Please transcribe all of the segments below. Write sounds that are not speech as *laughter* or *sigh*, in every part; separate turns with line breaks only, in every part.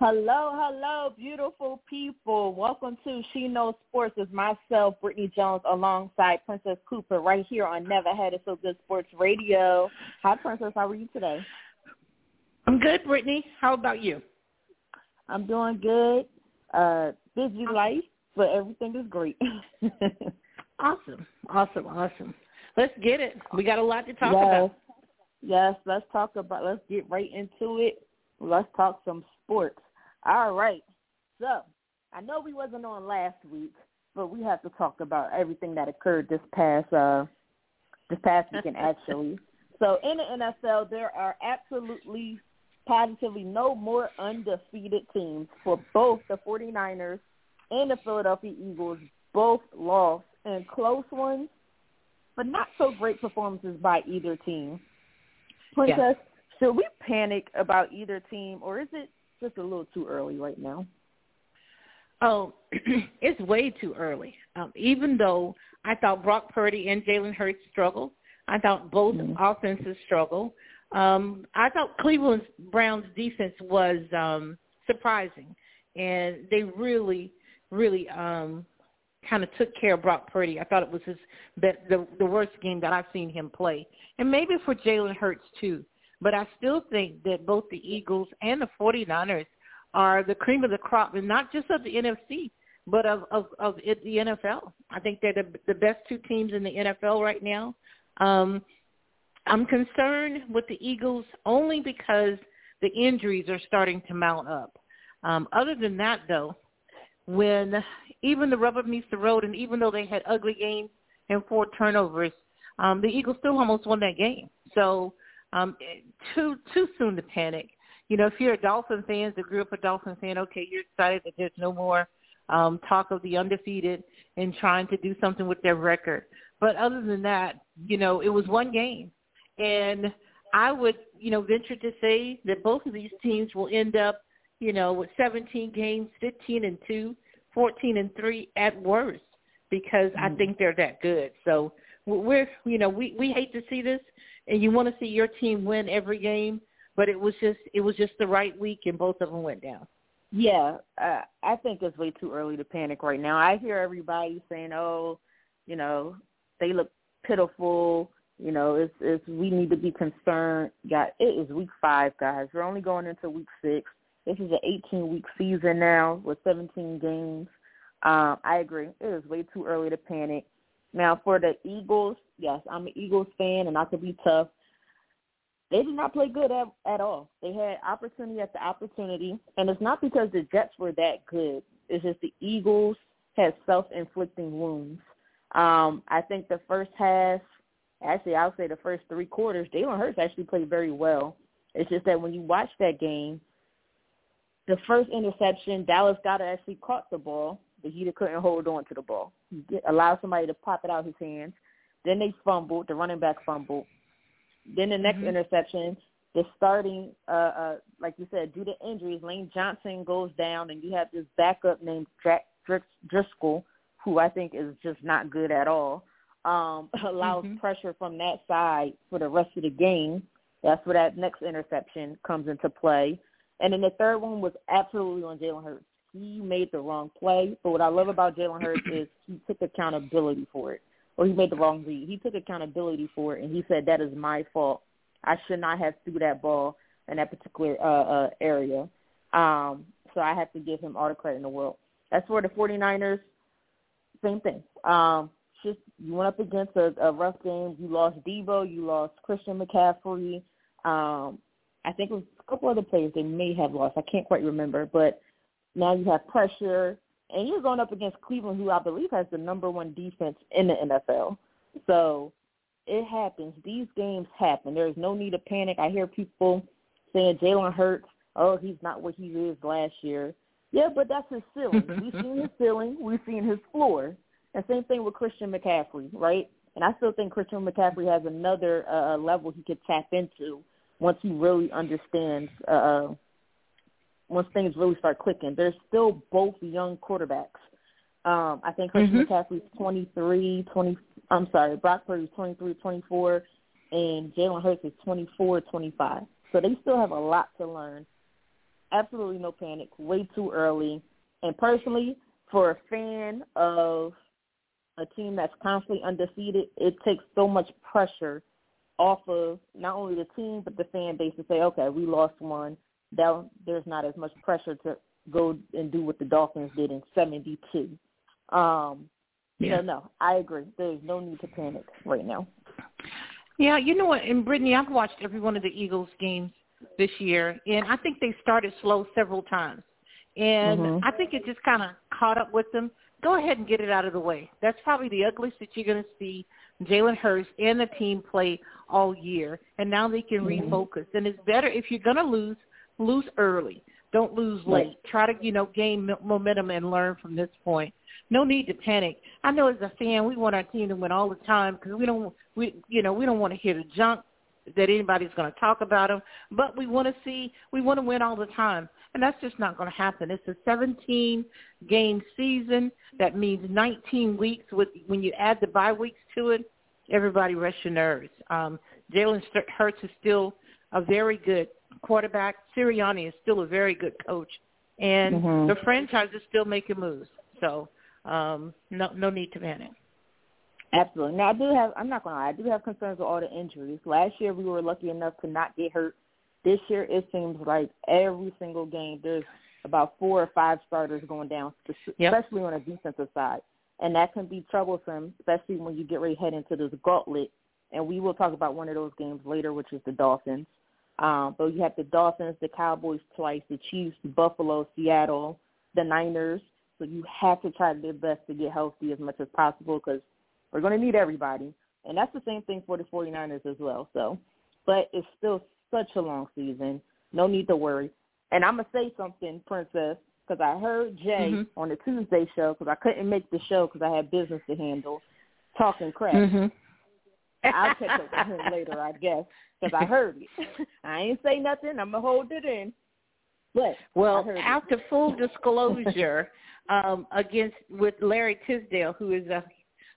Hello, hello, beautiful people. Welcome to She Knows Sports with myself, Britne Jones, alongside Princess Cooper, right here on Never Had It So Good Sports Radio. Hi, Princess. How are you today?
I'm good, Britne. How about you?
I'm doing good. Uh, busy life, but everything is great. *laughs*
awesome, awesome, awesome. Let's get it. We got a lot to talk
yes.
about.
Yes, let's talk about. Let's get right into it. Let's talk some sports. All right. So I know we wasn't on last week, but we have to talk about everything that occurred this past uh this past weekend *laughs* actually. So in the NFL there are absolutely positively no more undefeated teams for both the 49ers and the Philadelphia Eagles both lost in close ones, but not so great performances by either team. Princess, yeah. should we panic about either team or is it just a little too early right now.
Oh, *clears throat* it's way too early. Um, even though I thought Brock Purdy and Jalen Hurts struggled, I thought both mm-hmm. offenses struggled. Um, I thought Cleveland Browns defense was um, surprising, and they really, really um, kind of took care of Brock Purdy. I thought it was his the, the the worst game that I've seen him play, and maybe for Jalen Hurts too. But I still think that both the Eagles and the 49ers are the cream of the crop, and not just of the NFC, but of of, of it, the NFL. I think they're the, the best two teams in the NFL right now. Um, I'm concerned with the Eagles only because the injuries are starting to mount up. Um, other than that, though, when even the rubber meets the road, and even though they had ugly games and four turnovers, um, the Eagles still almost won that game. So um, too too soon to panic. You know, if you're a Dolphin fan, the group of Dolphin fan, okay, you're excited that there's no more um, talk of the undefeated and trying to do something with their record. But other than that, you know, it was one game, and I would, you know, venture to say that both of these teams will end up, you know, with 17 games, 15 and two, 14 and three at worst, because mm-hmm. I think they're that good. So we're, you know, we we hate to see this, and you want to see your team win every game, but it was just it was just the right week, and both of them went down.
Yeah, uh, I think it's way too early to panic right now. I hear everybody saying, "Oh, you know, they look pitiful." You know, it's it's we need to be concerned. Got it is week five, guys. We're only going into week six. This is an 18 week season now with 17 games. Um, I agree. It is way too early to panic. Now for the Eagles, yes, I'm an Eagles fan, and I could be tough. They did not play good at, at all. They had opportunity after opportunity, and it's not because the Jets were that good. It's just the Eagles had self-inflicting wounds. Um, I think the first half, actually, I would say the first three quarters, Jalen Hurts actually played very well. It's just that when you watch that game, the first interception, Dallas Goedert actually caught the ball, but he couldn't hold on to the ball. He allowed somebody to pop it out of his hands. Then they fumbled. The running back fumbled. Then the next mm-hmm. interception, the starting, uh, uh, like you said, due to injuries, Lane Johnson goes down, and you have this backup named Dr- Driscoll, who I think is just not good at all. Um, *clears throat* allows mm-hmm. pressure from that side for the rest of the game. That's where that next interception comes into play. And then the third one was absolutely on Jalen Hurts. He made the wrong play. But what I love about Jalen Hurts is he took accountability for it or he made the wrong read. He took accountability for it, and he said that is my fault. I should not have threw that ball in that particular uh, uh, area. Um, so I have to give him all the credit in the world. As for the 49ers, same thing. Um, just you went up against a, a rough game. You lost Deebo. You lost Christian McCaffrey. Um, I think it was a couple other players they may have lost. I can't quite remember, but now you have pressure and you're going up against Cleveland, who I believe has the number one defense in the NFL. So it happens. These games happen. There is no need to panic. I hear people saying Jalen Hurts, oh, he's not what he is last year. Yeah, but that's his ceiling. *laughs* We've seen his ceiling. We've seen his floor. And same thing with Christian McCaffrey, right? And I still think Christian McCaffrey has another uh, level he could tap into once he really understands, uh, once things really start clicking. They're still both young quarterbacks. Um, I think Christian mm-hmm. McCaffrey's 23, 20, I'm sorry, Brock Purdy's 23, 24, and Jalen Hurts is 24, 25. So they still have a lot to learn. Absolutely no panic. Way too early. And personally, for a fan of a team that's constantly undefeated, it takes so much pressure off of not only the team but the fan base to say, okay, we lost one. That there's not as much pressure to go and do what the Dolphins did in '72. Um, yeah. So no, I agree. There's no need to panic right now.
Yeah, you know what? And Britne, I've watched every one of the Eagles games this year, and I think they started slow several times, and mm-hmm. I think it just kind of caught up with them. Go ahead and get it out of the way. That's probably the ugliest that you're going to see Jalen Hurts and the team play all year, and now they can mm-hmm. refocus. And it's better if you're going to lose, lose early. Don't lose late. Try to you know gain momentum and learn from this point no need to panic. I know as a fan, we want our team to win all the time because we don't, we you know, we don't want to hear the junk that anybody's going to talk about them. But we want to see, we want to win all the time, and that's just not going to happen. It's a 17 game season. That means 19 weeks. With when you add the bye weeks to it, everybody rest your nerves. Um, Jalen Hurts is still a very good quarterback. Sirianni is still a very good coach, and mm-hmm. the franchise is still making moves. So um, no no need to panic.
Absolutely. Now I do have I'm not gonna lie, I do have concerns with all the injuries. Last year we were lucky enough to not get hurt. This year it seems like every single game there's about four or five starters going down, especially yep. on a defensive side. And that can be troublesome, especially when you get ready to head into this gauntlet. And we will talk about one of those games later, which is the Dolphins. Um, but you have the Dolphins, the Cowboys twice, the Chiefs, Buffalo, Seattle, the Niners, so you have to try their best to get healthy as much as possible because we're going to need everybody. And that's the same thing for the 49ers as well. So, but it's still such a long season. No need to worry. And I'm going to say something, Princess, because I heard Jay mm-hmm. on the Tuesday show because I couldn't make the show because I had business to handle, talking crap.
Mm-hmm.
I'll catch up with him later, I guess, because I heard it. *laughs* I ain't say nothing. I'm going to hold it in. But
well, after full disclosure, *laughs* um, against with Larry Tisdale, who is a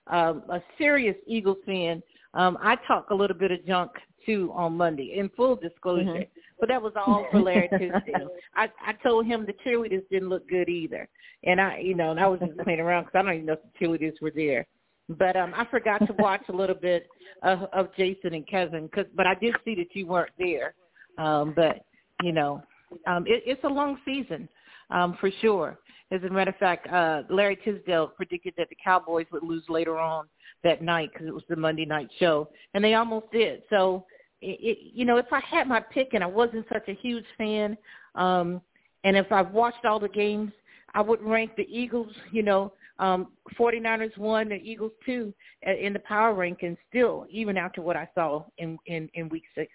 um, a serious Eagles fan. Um, I talk a little bit of junk too on Monday, in full disclosure. Mm-hmm. But that was all for Larry *laughs* Tisdale. I I told him the cheerleaders didn't look good either, and I you know and I was just playing around because I don't even know if the cheerleaders were there. But um, I forgot to watch a little bit of, of Jason and Kevin, cause, but I did see that you weren't there. Um, but you know, um, it, it's a long season um, for sure. As a matter of fact, uh, Larry Tisdale predicted that the Cowboys would lose later on that night because it was the Monday night show, and they almost did. So, it, it, you know, if I had my pick and I wasn't such a huge fan, um, and if I've watched all the games, I would rank the Eagles, you know, um, 49ers one, the Eagles two in the power ranking still, even after what I saw in, in, in week six.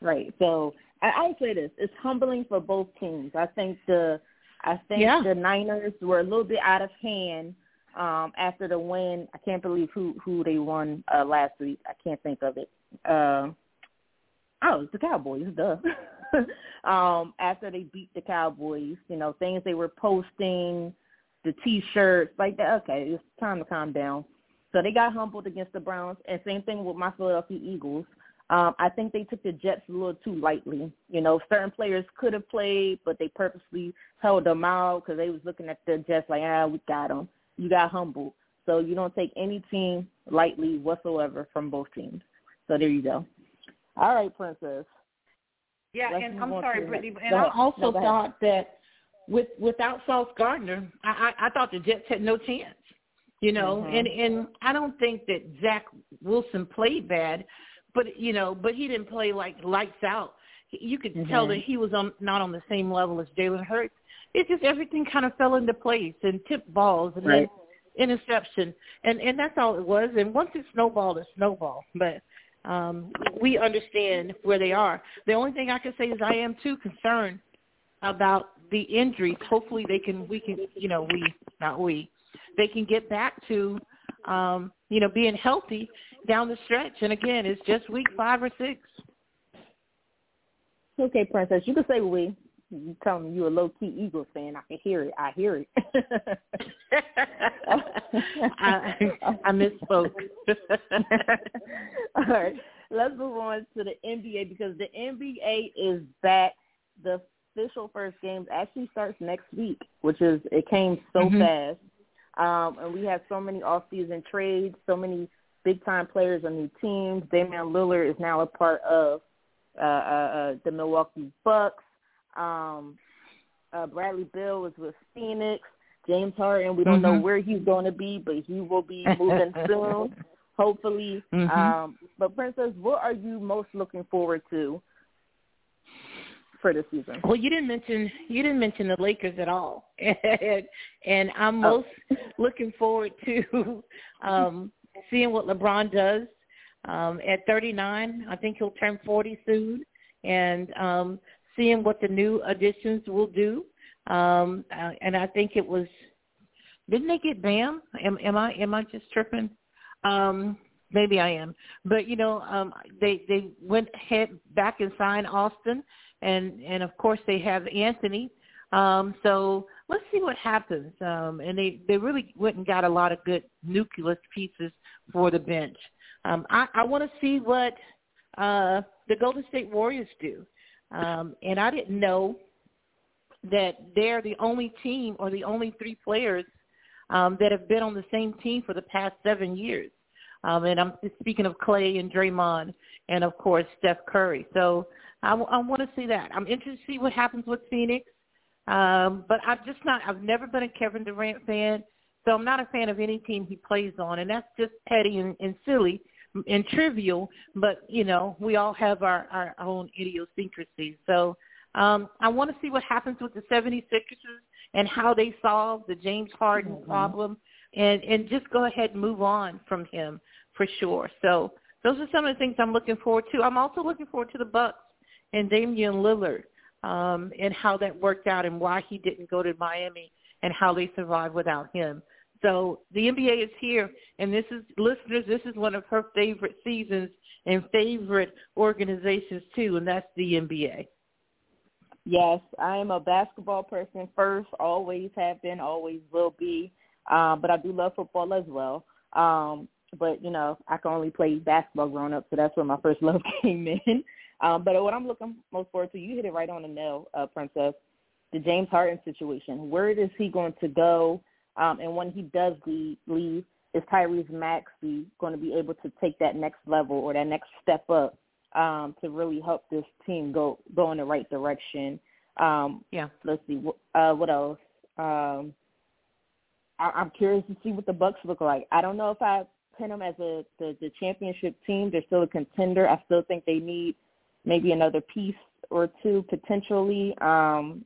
Right. So I, I would say this: it's humbling for both teams. I think the I think
yeah.
the Niners were a little bit out of hand um, after the win. I can't believe who who they won uh, last week. I can't think of it. Uh, oh, it's the Cowboys, duh. *laughs* *laughs* um, after they beat the Cowboys, you know, things they were posting, the T-shirts, like that. Okay, it's time to calm down. So they got humbled against the Browns, and same thing with my Philadelphia Eagles. Um, I think they took the Jets a little too lightly. You know, certain players could have played, but they purposely held them out because they was looking at the Jets like, ah, we got them. You got humbled. So you don't take any team lightly whatsoever from both teams. So there you go. All right, Princess.
Yeah, Let's and I'm sorry, Britne, and I also no, thought that with without Sauce Gardner, I, I I thought the Jets had no chance. You know, mm-hmm. and and I don't think that Zach Wilson played bad, but you know, but he didn't play like lights out. You could mm-hmm. tell that he was on not on the same level as Jalen Hurts. It's just everything kind of fell into place and tipped balls and
right.
then interception, and and that's all it was. And once it snowballed, it snowballed. But um, we understand where they are. The only thing I can say is I am too concerned about the injuries. Hopefully they can we can you know we not we they can get back to, um, you know, being healthy down the stretch. And again, it's just week five or six.
Okay, Princess, you can say we. You tell me you a low key Eagles fan. I can hear it. I hear it. *laughs*
I, I misspoke. *laughs*
All right, let's move on to the NBA because the NBA is back. The official first games actually starts next week, which is it came so mm-hmm. fast. Um, and we have so many off-season trades, so many big-time players on new teams. Damian Lillard is now a part of uh, uh, uh, the Milwaukee Bucks. Um, uh, Bradley Beal was with Phoenix. James Harden, we don't mm-hmm. know where he's going to be, but he will be *laughs* moving soon, hopefully. Mm-hmm. Um, but Princess, what are you most looking forward to for the season?
Well, you didn't mention you didn't mention the Lakers at all, *laughs* and, and I'm oh. most oh. looking forward to *laughs* um, seeing what LeBron does. Um, at 39, I think he'll turn 40 soon, and um, seeing what the new additions will do. Um, uh, and I think it was, didn't they get Bam? Am, am I am I just tripping? Um, maybe I am. But you know, um, they they went head back and signed Austin, and and of course they have Anthony. Um, so let's see what happens. Um, and they they really went and got a lot of good nucleus pieces for the bench. Um, I, I want to see what uh, the Golden State Warriors do. Um, and I didn't know that they're the only team or the only three players um, that have been on the same team for the past seven years. Um, and I'm speaking of Klay and Draymond and, of course, Steph Curry. So I, w- I want to see that. I'm interested to see what happens with Phoenix. Um, but I'm just not, I've never been a Kevin Durant fan. So I'm not a fan of any team he plays on. And that's just petty and, and silly and trivial, but you know, we all have our, our own idiosyncrasies. So um, I want to see what happens with the 76ers and how they solve the James Harden mm-hmm. problem and, and just go ahead and move on from him for sure. So those are some of the things I'm looking forward to. I'm also looking forward to the Bucks and Damian Lillard um, and how that worked out and why he didn't go to Miami and how they survived without him. So the NBA is here, and this is listeners. This is one of her favorite seasons and favorite organizations too, and that's the NBA.
Yes, I am a basketball person first. Always have been, always will be. Um, but I do love football as well. Um, but you know, I can only play basketball growing up, so that's where my first *laughs* love came in. Um, but what I'm looking most forward to, you hit it right on the nail, uh, Princess. The James Harden situation. Where is he going to go? Um, and when he does leave, leave, is Tyrese Maxey going to be able to take that next level or that next step up um, to really help this team go go in the right direction? Um,
yeah.
Let's see. Uh, what else? Um, I, I'm curious to see what the Bucks look like. I don't know if I pin them as a the, the championship team. They're still a contender. I still think they need maybe another piece or two potentially. Um,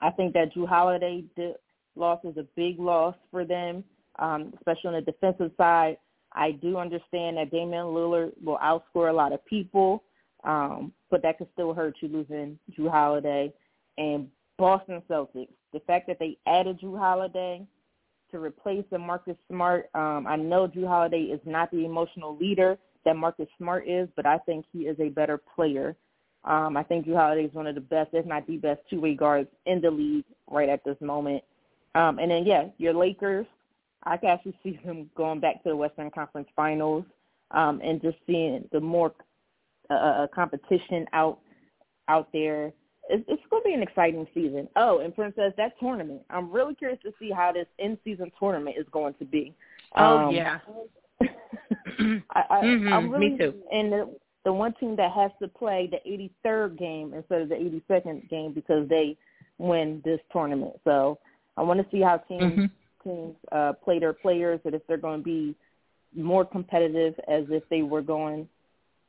I think that Jrue Holiday did, loss is a big loss for them, um, especially on the defensive side. I do understand that Damian Lillard will outscore a lot of people, um, but that could still hurt you losing Jrue Holiday. And Boston Celtics, the fact that they added Jrue Holiday to replace the Marcus Smart, um, I know Jrue Holiday is not the emotional leader that Marcus Smart is, but I think he is a better player. Um, I think Jrue Holiday is one of the best, if not the best, two-way guards in the league right at this moment. Um, and then yeah, your Lakers. I can actually see them going back to the Western Conference Finals um, and just seeing the more uh, uh, uh competition out out there. It's, it's going to be an exciting season. Oh, and Princess, that tournament. I'm really curious to see how this in-season tournament is going to be.
Oh um, yeah. *laughs*
I, I,
mm-hmm,
I'm really,
me too.
And the, the one team that has to play the 83rd game instead of the 82nd game because they win this tournament. So I want to see how teams mm-hmm. teams uh, play their players, and if they're going to be more competitive as if they were going,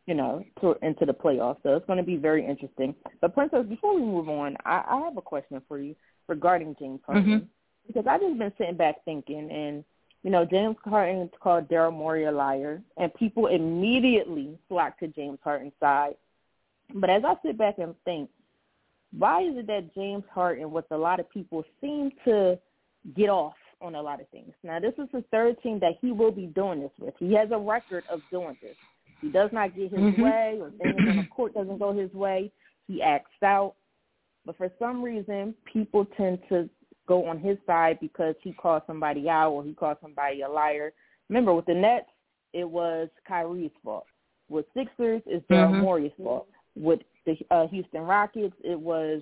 you know, to, into the playoffs. So it's going to be very interesting. But Princess, before we move on, I, I have a question for you regarding James Harden mm-hmm. because I've just been sitting back thinking, and you know, James Harden called Daryl Morey a liar, and people immediately flocked to James Harden's side. But as I sit back and think, why is it that James Harden, with a lot of people, seem to get off on a lot of things. Now, this is his third team that he will be doing this with. He has a record of doing this. He does not get his mm-hmm. way, or things on the court doesn't go his way. He acts out. But for some reason, people tend to go on his side because he called somebody out or he called somebody a liar. Remember, with the Nets, it was Kyrie's fault. With Sixers, it's Daryl mm-hmm. Morey's fault. With the uh, Houston Rockets, it was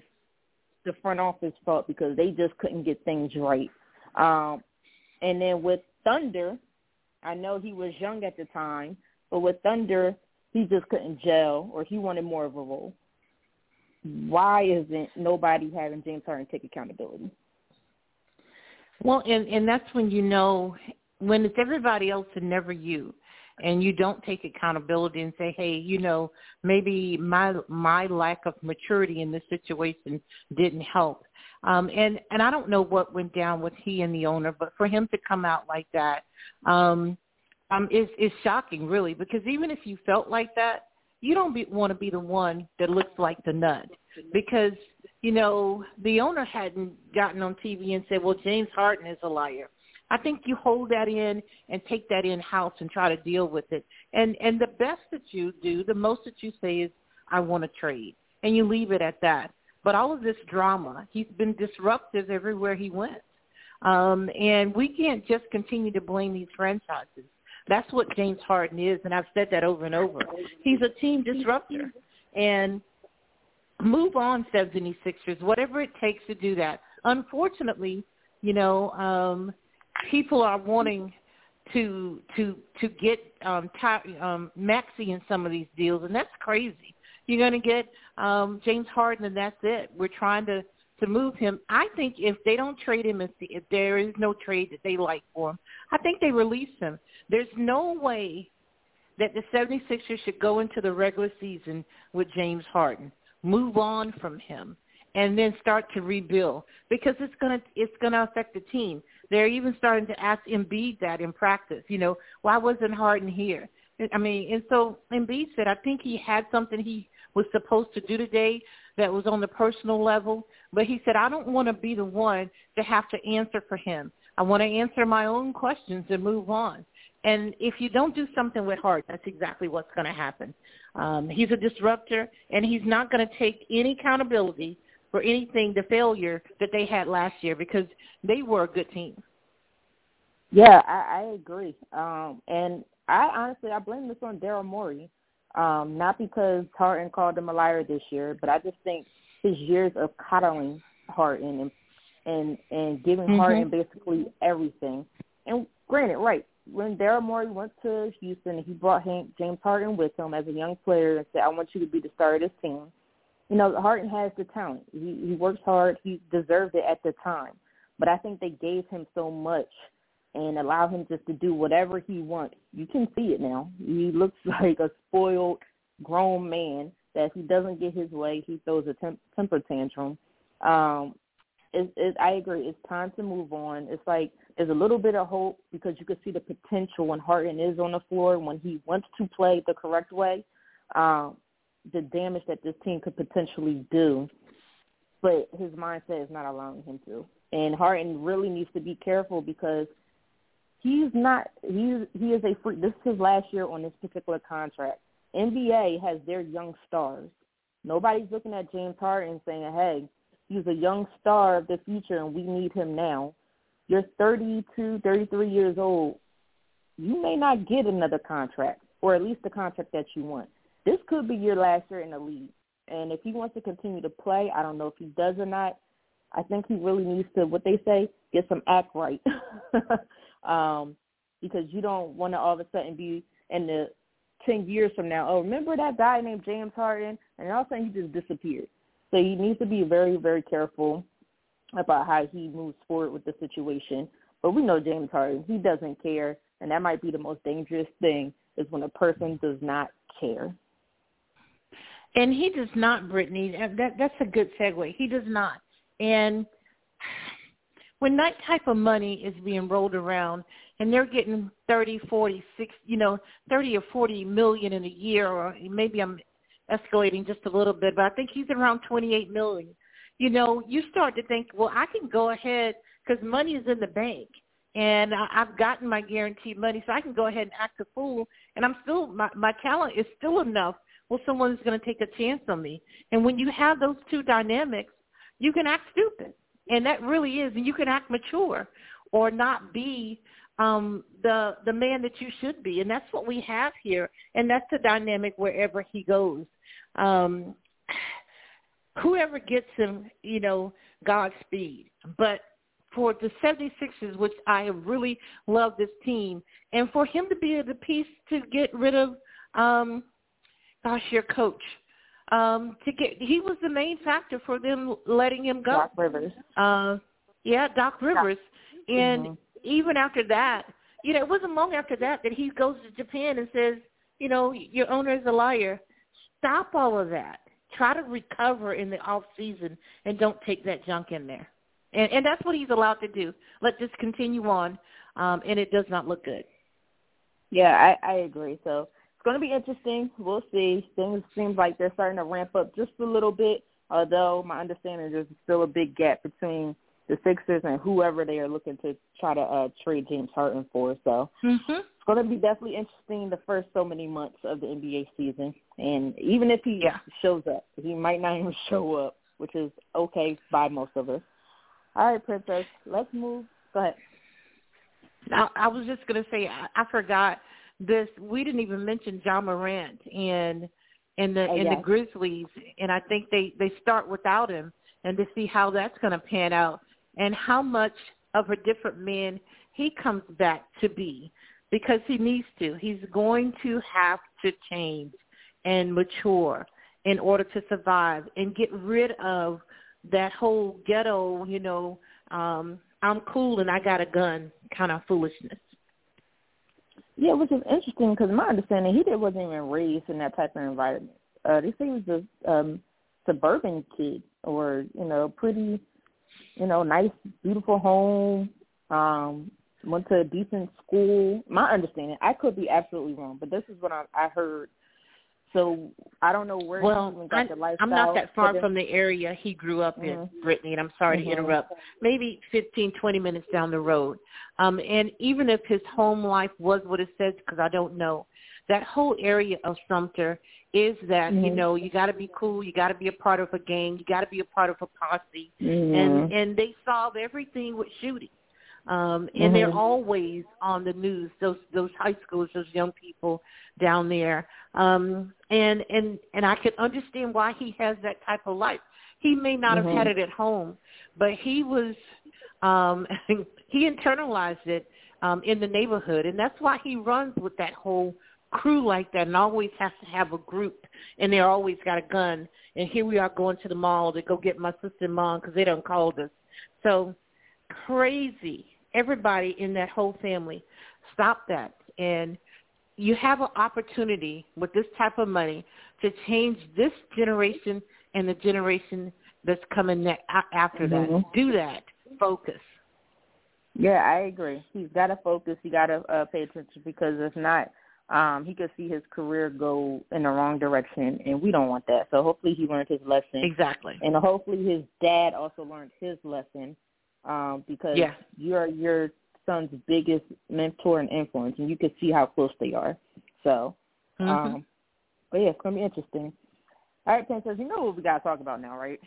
the front office fault because they just couldn't get things right. Um, and then with Thunder, I know he was young at the time, but with Thunder, he just couldn't gel or he wanted more of a role. Why isn't nobody having James Harden take accountability?
Well, and and that's when you know when it's everybody else and never you and you don't take accountability and say, hey, you know, maybe my my lack of maturity in this situation didn't help. Um, and and I don't know what went down with he and the owner, but for him to come out like that um, um, is is shocking, really, because even if you felt like that, you don't want to be the one that looks like the nut, because you know the owner hadn't gotten on TV and said, well, James Harden is a liar I think you hold that in and take that in house and try to deal with it. And and the best that you do, the most that you say is, I want to trade, and you leave it at that. But all of this drama, he's been disruptive everywhere he went. Um, and we can't just continue to blame these franchises. That's what James Harden is, and I've said that over and over. He's a team disruptor. And move on, 76ers, whatever it takes to do that. Unfortunately, you know, um, people are wanting to to to get um, Ty, um, Maxey in some of these deals, and that's crazy. You're going to get um, James Harden, and that's it. We're trying to to move him. I think if they don't trade him, if, if there is no trade that they like for him, I think they release him. There's no way that the 76ers should go into the regular season with James Harden. Move on from him and then start to rebuild because it's going to it's going to affect the team. They're even starting to ask Embiid that in practice. You know, why wasn't Harden here? I mean, and so Embiid said, I think he had something he was supposed to do today that was on the personal level, but he said, I don't want to be the one to have to answer for him. I want to answer my own questions and move on. And if you don't do something with Hart, that's exactly what's going to happen. Um, he's a disruptor, and he's not going to take any accountability for anything the failure that they had last year because they were a good team.
Yeah, I, I agree. Um, and I honestly I blame this on Daryl Morey. Um, not because Harden called him a liar this year, but I just think his years of coddling Harden and and and giving mm-hmm. Harden basically everything. And granted, right when Daryl Morey went to Houston, he brought Hank, James Harden with him as a young player and said, "I want you to be the star of this team." You know, Harden has the talent. He he works hard. He deserved it at the time. But I think they gave him so much and allow him just to do whatever he wants. You can see it now. He looks *laughs* like a spoiled grown man that if he doesn't get his way, he throws a temp- temper tantrum. Um, it, it, I agree. It's time to move on. It's like there's a little bit of hope because you can see the potential when Harden is on the floor when he wants to play the correct way. Um, the damage that this team could potentially do, but his mindset is not allowing him to. And Harden really needs to be careful because he's not he's he is a free this is his last year on this particular contract. NBA has their young stars. Nobody's looking at James Harden saying, Hey, he's a young star of the future and we need him now. You're 32, 33 years old. You may not get another contract, or at least the contract that you want this could be your last year in the league. And if he wants to continue to play, I don't know if he does or not. I think he really needs to, what they say, get some act right. *laughs* um, because you don't want to all of a sudden be in the 10 years from now, oh, remember that guy named James Harden? And all of a sudden he just disappeared. So he needs to be very, very careful about how he moves forward with the situation. But we know James Harden, he doesn't care. And that might be the most dangerous thing is when a person does not care.
And he does not, Britne. Uh, that that's a good segue. He does not. And when that type of money is being rolled around and they're getting thirty, forty, six, you know, 30 or 40 million in a year or maybe I'm escalating just a little bit, but I think he's around 28 million. You know, you start to think, well, I can go ahead because money is in the bank and I've gotten my guaranteed money, so I can go ahead and act a fool, and I'm still my my talent is still enough. Well, someone's going to take a chance on me, and when you have those two dynamics, you can act stupid, and that really is, and you can act mature, or not be um the the man that you should be. And that's what we have here. And that's the dynamic wherever he goes. Um whoever gets him you know godspeed but for the 76ers, which I really love this team, and for him to be the piece to get rid of, um, gosh, your coach, um, to get he was the main factor for them letting him go.
Doc Rivers.
Uh, yeah, Doc Rivers, and mm-hmm. even after that, you know, it wasn't long after that that he goes to Japan and says, you know, your owner is a liar. Stop all of that. Try to recover in the off season and don't take that junk in there and and that's what he's allowed to do. Let this continue on, um, and it does not look good.
Yeah, I, I agree. So going to be interesting. We'll see. Things seems like they're starting to ramp up just a little bit. Although my understanding is there's still a big gap between the Sixers and whoever they are looking to try to uh, trade James Harden for. So
mm-hmm.
it's going to be definitely interesting the first so many months of the NBA season. And even if he
yeah.
shows up, he might not *laughs* even show up, which is okay by most of us. All right, Princess. Let's move. Go ahead.
I, I was just going to say I, I forgot this. We didn't even mention Ja Morant and and the
oh,
and
yes.
the Grizzlies, and I think they they start without him, and to see how that's going to pan out, and how much of a different man he comes back to be, because he needs to. He's going to have to change and mature in order to survive and get rid of that whole ghetto, you know, um, I'm cool and I got a gun kind of foolishness.
Yeah, which is interesting because my understanding he did wasn't even raised in that type of environment. Uh, they say he was a um, suburban kid or you know pretty, you know, nice, beautiful home. Um, went to a decent school. My understanding, I could be absolutely wrong, but this is what I, I heard so I don't know where
well,
he even got
I'm,
the lifestyle.
I'm not that far from the area he grew up in,
mm-hmm.
Britne, and I'm sorry
mm-hmm.
to interrupt. Maybe 15, 20 minutes down the road. Um, and even if his home life was what it says, because I don't know, that whole area of Sumter is that
mm-hmm.
you know you got to be cool, you got to be a part of a gang, you got to be a part of a posse,
mm-hmm.
and and they solve everything with shooting um, and
mm-hmm.
they're always on the news. Those those high schools, those young people down there, um, and and and I can understand why he has that type of life. He may not
mm-hmm.
have had it at home, but he was um, *laughs* he internalized it um, in the neighborhood, and that's why he runs with that whole crew like that, and always has to have a group, and they always got a gun. And here we are going to the mall to go get my sister and mom because they don't call us. So crazy everybody in that whole family. Stop that. And you have an opportunity with this type of money to change this generation and the generation that's coming ne- after
mm-hmm.
that. Do that. Focus.
Yeah, I agree. He's got to focus. He got to uh, pay attention because if not, um, he could see his career go in the wrong direction, and we don't want that. So hopefully he learned his lesson.
Exactly.
And hopefully his dad also learned his lesson um, because
yeah.
you're your son's biggest mentor and influence, and you can see how close they are. So,
mm-hmm.
um, but yeah, it's gonna be interesting. All right, Princess, you know what we gotta talk about now, right?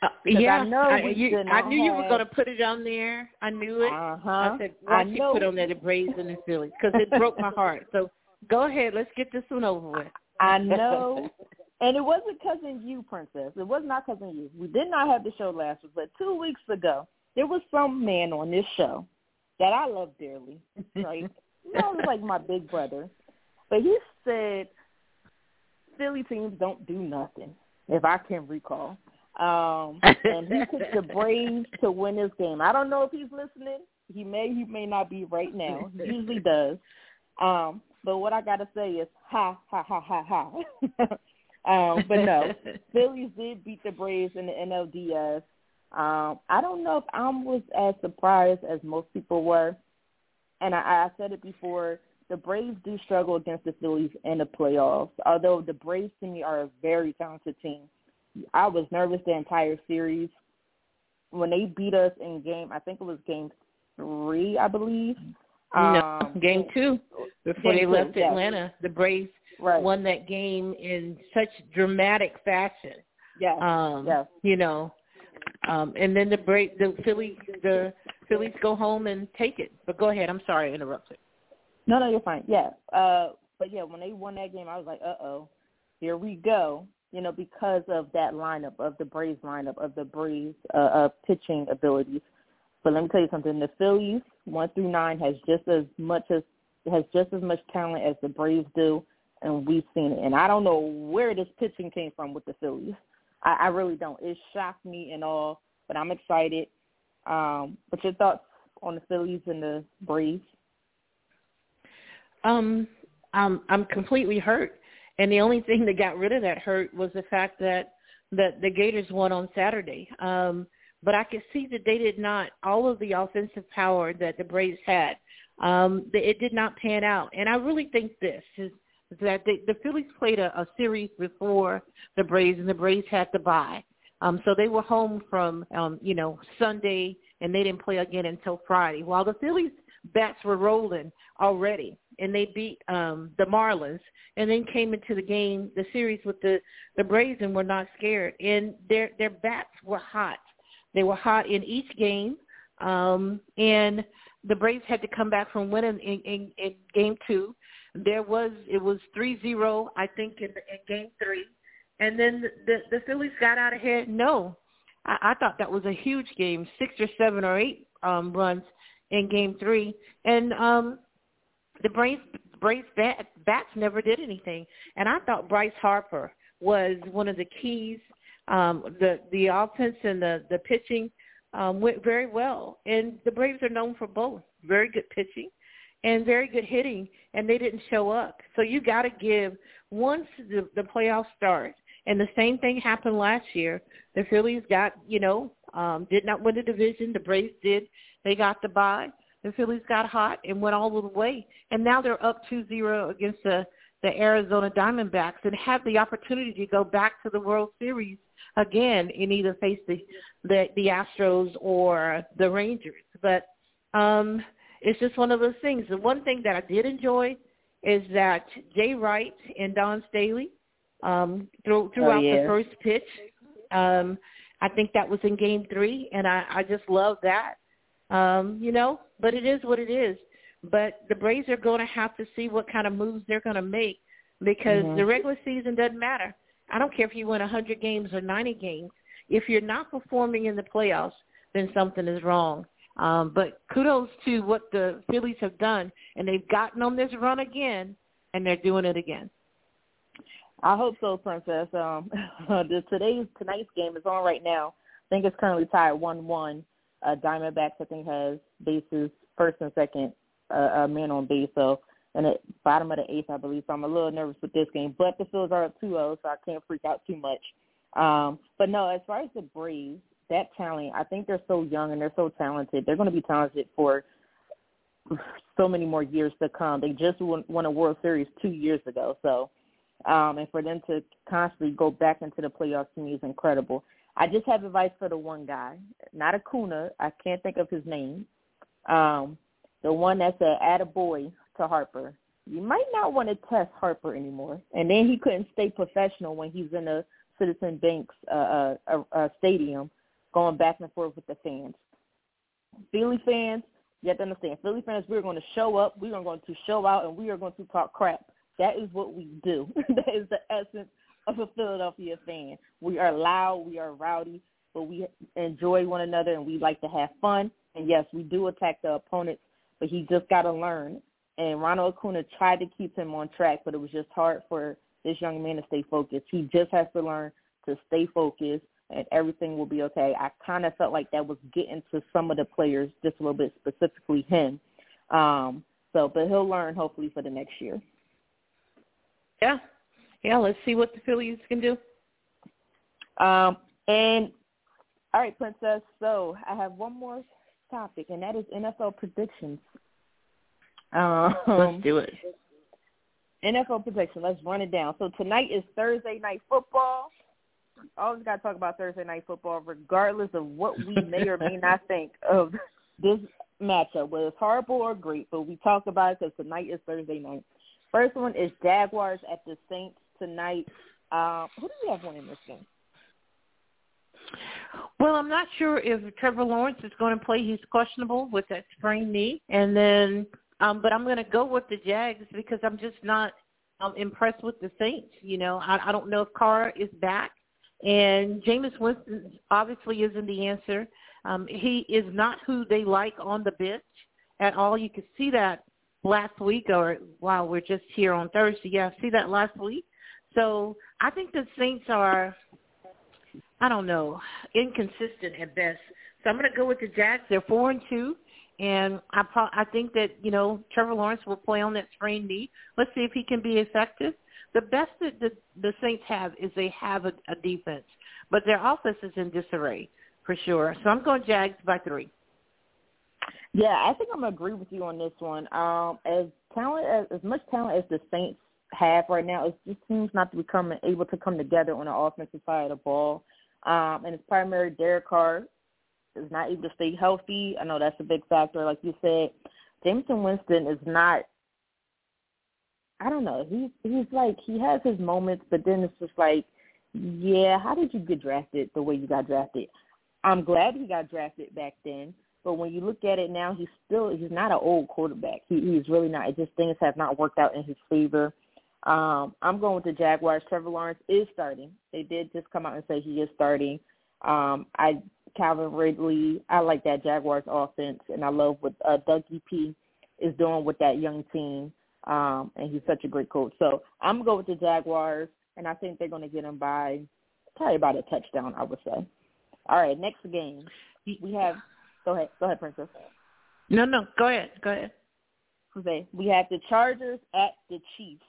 Uh, yeah,
I know
I, you, I knew you were going to put it on there. I knew it.
Uh-huh.
I said,
I
why she put on there the Braves and the Phillies? Because it broke my *laughs* heart. So go ahead. Let's get this one over with.
I know. *laughs* and it wasn't cousin you, Princess. It was not cousin you. We did not have the show last week, but two weeks ago, there was some man on this show that I love dearly. *laughs* Like, you know, was like my big brother. But he said Philly teams don't do nothing, if I can recall. Um, and he took the Braves to win this game. I don't know if he's listening. He may, he may not be right now. He usually does. Um, but what I gotta say is ha ha ha ha ha. *laughs* um, but no, *laughs* Phillies did beat the Braves in the NLDS. Um, I don't know if I was as surprised as most people were. And I, I said it before, the Braves do struggle against the Phillies in the playoffs. Although the Braves to me are a very talented team. I was nervous the entire series. When they beat us in game, I think it was game three, I believe.
No, um, game two before game they left two, Atlanta. The Braves
right.
won that game in such dramatic fashion.
Yeah.
Um,
yes.
You know, um, and then the break, the Phillies, the Phillies go home and take it. But go ahead. I'm sorry, I interrupted.
No, no, you're fine. Yeah. Uh, but yeah, when they won that game, I was like, uh oh, here we go. You know, because of that lineup of the Braves lineup of the Braves uh, uh, pitching abilities. But let me tell you something: the Phillies one through nine has just as much as has just as much talent as the Braves do, and we've seen it. And I don't know where this pitching came from with the Phillies. I, I really don't. It shocked me and all, but I'm excited. Um, but your thoughts on the Phillies and the Braves?
Um, I'm I'm completely hurt, and the only thing that got rid of that hurt was the fact that that the Gators won on Saturday. Um, but I could see that they did not all of the offensive power that the Braves had. Um, it did not pan out, and I really think this is that the, the Phillies played a, a series before the Braves, and the Braves had to buy. Um, so they were home from um, you know Sunday, and they didn't play again until Friday. While the Phillies bats were rolling already, and they beat um, the Marlins, and then came into the game, the series with the the Braves, and were not scared. And their their bats were hot. They were hot in each game, um, and the Braves had to come back from winning in, in, in game two. There was it was three zero, I think, in, in game three, and then the, the Phillies got out ahead. No, I, I thought that was a huge game, six or seven or eight um, runs in game three, and um, the Braves Braves bat, bats never did anything. And I thought Bryce Harper was one of the keys um, the the offense and the the pitching um, went very well, and the Braves are known for both very good pitching and very good hitting, and they didn't show up. So you got to give once the, the playoffs start, and the same thing happened last year. The Phillies got you know um, did not win the division. The Braves did. They got the bye. The Phillies got hot and went all the way, and now they're up two zero against the the Arizona Diamondbacks and have the opportunity to go back to the World Series again and either face the the, the Astros or the Rangers. But um, it's just one of those things. The one thing that I did enjoy is that Jay Wright and Dawn Staley um, through, throughout
oh, yeah.
the first pitch. Um, I think that was in Game Three, and I, I just love that. Um, you know, but it is what it is. But the Braves are going to have to see what kind of moves they're going to make because
mm-hmm.
the regular season doesn't matter. I don't care if you win 100 games or 90 games. If you're not performing in the playoffs, then something is wrong. Um, but kudos to what the Phillies have done, and they've gotten on this run again, and they're doing it again.
I hope so, Princess. Um, *laughs* the, today's tonight's game is on right now. I think it's currently tied one-one. Uh, Diamondbacks, I think, has bases first and second, uh, uh, man on base. So in the bottom of the eighth, I believe. So I'm a little nervous with this game. But the Phils are up 2-0, so I can't freak out too much. Um, but no, as far as the Braves, that talent, I think they're so young and they're so talented. They're going to be talented for so many more years to come. They just won, won a World Series two years ago. So, um, and for them to constantly go back into the playoffs to me is incredible. I just have advice for the one guy, not Acuna. I can't think of his name. Um, the one that's uh add a attaboy to Harper. You might not want to test Harper anymore. And then he couldn't stay professional when he's in a Citizen Banks uh, uh, uh, stadium going back and forth with the fans. Philly fans, you have to understand, Philly fans, we're going to show up, we are going to show out, and we are going to talk crap. That is what we do. *laughs* that is the essence of a Philadelphia fan. We are loud, we are rowdy, but we enjoy one another and we like to have fun. And yes, we do attack the opponents, but he just got to learn and Ronald Acuna tried to keep him on track, but it was just hard for this young man to stay focused. He just has to learn to stay focused, and everything will be okay. I kind of felt like that was getting to some of the players, just a little bit specifically him. Um, so, but he'll learn hopefully for the next year.
Yeah, yeah. Let's see what the Phillies can do.
Um, and all right, Princess. So I have one more topic, and that is NFL predictions.
Um, Let's do it.
NFL prediction. Let's run it down. So tonight is Thursday night football. Always got to talk about Thursday night football, regardless of what we may or may not *laughs* think of this matchup, whether it's horrible or great, but we talk about it because tonight is Thursday night. First one is Jaguars at the Saints tonight. Um, who do we have winning this game?
Well, I'm not sure if Trevor Lawrence is going to play. He's questionable with that sprained knee, and then, um, but I'm going to go with the Jags because I'm just not um, impressed with the Saints. You know, I, I don't know if Carr is back, and Jameis Winston obviously isn't the answer. Um, he is not who they like on the bench at all. You could see that last week, or while we're just here on Thursday. Yeah, see that last week. So I think the Saints are, I don't know, inconsistent at best. So I'm going to go with the Jags. They're four and two, and I pro- I think that you know Trevor Lawrence will play on that sprained knee. Let's see if he can be effective. The best that the, the Saints have is they have a, a defense, but their offense is in disarray for sure. So I'm going Jags by three.
Yeah, I think I'm gonna agree with you on this one. Um, as talent as, as much talent as the Saints have right now, it just seems not to be coming able to come together on the offensive side of the ball. Um, and it's primary Derek Carr is not able to stay healthy. I know that's a big factor, like you said. Jameis Winston is not. I don't know. He's he's like he has his moments, but then it's just like, yeah, how did you get drafted the way you got drafted? I'm glad he got drafted back then, but when you look at it now, he's still he's not an old quarterback. He he's really not. It just things have not worked out in his favor. Um, I'm going with the Jaguars. Trevor Lawrence is starting. They did just come out and say he is starting. Um, I Calvin Ridley. I like that Jaguars offense, and I love what uh, Dougie P is doing with that young team. Um, and he's such a great coach. So I'm going with the Jaguars, and I think they're going to get him by probably about a touchdown. I would say. All right, next game we have. Go ahead, go ahead, Princess.
No, no, go ahead, go ahead.
Jose, we have the Chargers at the Chiefs.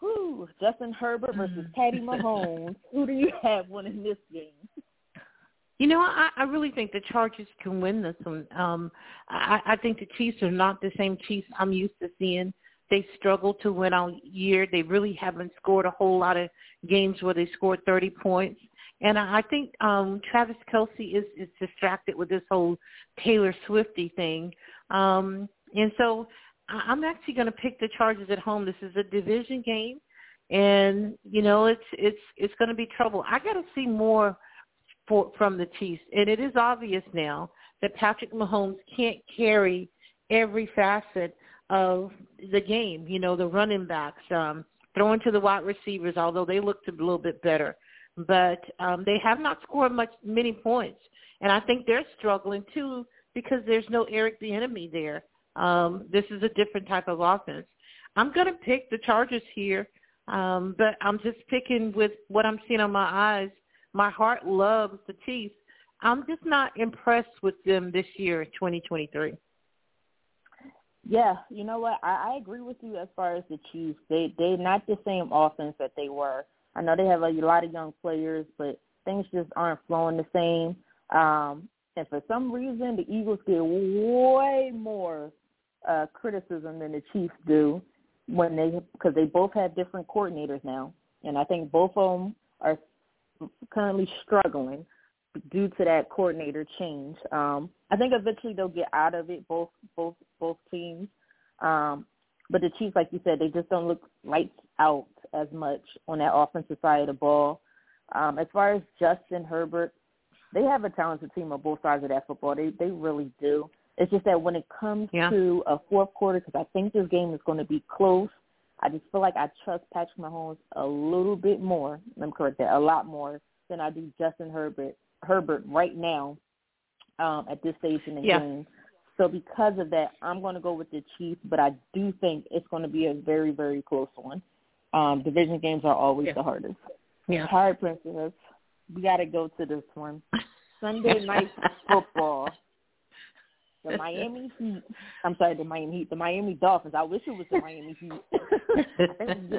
Who? Justin Herbert versus mm. Patty *laughs* Mahomes. Who do you have winning this game?
You know, I, I really think the Chargers can win this one. Um, I, I think the Chiefs are not the same Chiefs I'm used to seeing. They struggle to win all year. They really haven't scored a whole lot of games where they scored 30 points. And I think um Travis Kelce is is distracted with this whole Taylor Swifty thing. Um and so I'm actually going to pick the Chargers at home. This is a division game and you know it's it's it's going to be trouble. I got to see more for, from the Chiefs. And it is obvious now that Patrick Mahomes can't carry every facet of the game, you know, the running backs, um throwing to the wide receivers although they looked a little bit better but um, they have not scored much many points, and I think they're struggling too because there's no Eric Bieniemy there. Um, this is a different type of offense. I'm going to pick the Chargers here, um, but I'm just picking with what I'm seeing on my eyes. My heart loves the Chiefs. I'm just not impressed with them this year, 2023.
Yeah, you know what? I, I agree with you as far as the Chiefs. They they're not the same offense that they were I know they have a lot of young players, but things just aren't flowing the same. Um, and for some reason, the Eagles get way more uh, criticism than the Chiefs do when they because they both have different coordinators now, and I think both of them are currently struggling due to that coordinator change. Um, I think eventually they'll get out of it, both both both teams. Um, but the Chiefs, like you said, they just don't look lights out as much on that offensive side of the ball. Um, as far as Justin Herbert, they have a talented team on both sides of that football. They they really do. It's just that when it comes yeah. to a fourth quarter, because I think this game is going to be close. I just feel like I trust Patrick Mahomes a little bit more. Let me correct that, a lot more than I do Justin Herbert. Herbert right now um, at this stage in the yeah. game. So because of that, I'm going to go with the Chiefs, but I do think it's going to be a very, very close one. Um, division games are always yeah. the hardest.
Yeah.
All right, Princess. We got to go to this one. Sunday night *laughs* football. The *laughs* Miami Heat. I'm sorry, the Miami Heat. The Miami Dolphins. I wish it was the Miami Heat. *laughs* I think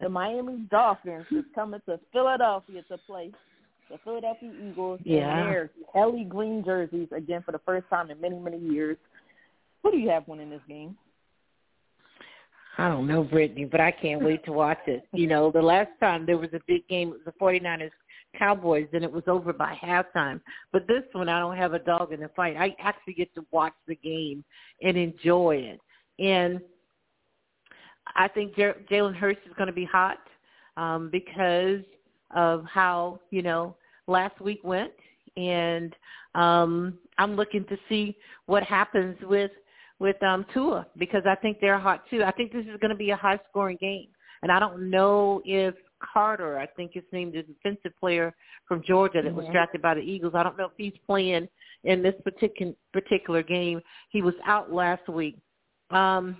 the Miami Dolphins is coming to Philadelphia to play the Philadelphia Eagles
yeah.
in their Kelly green jerseys again for the first time in many, many years. Who do you have winning this game?
I don't know, Brittany, but I can't wait to watch it. You know, the last time there was a big game, it was the 49ers Cowboys, and it was over by halftime. But this one, I don't have a dog in the fight. I actually get to watch the game and enjoy it. And I think J- Jalen Hurts is going to be hot um, because of how you know last week went, and um, I'm looking to see what happens with with um, Tua because I think they're hot too. I think this is going to be a high scoring game, and I don't know if Carter, I think his name is defensive player from Georgia that mm-hmm. was drafted by the Eagles. I don't know if he's playing in this particular particular game. He was out last week. Um,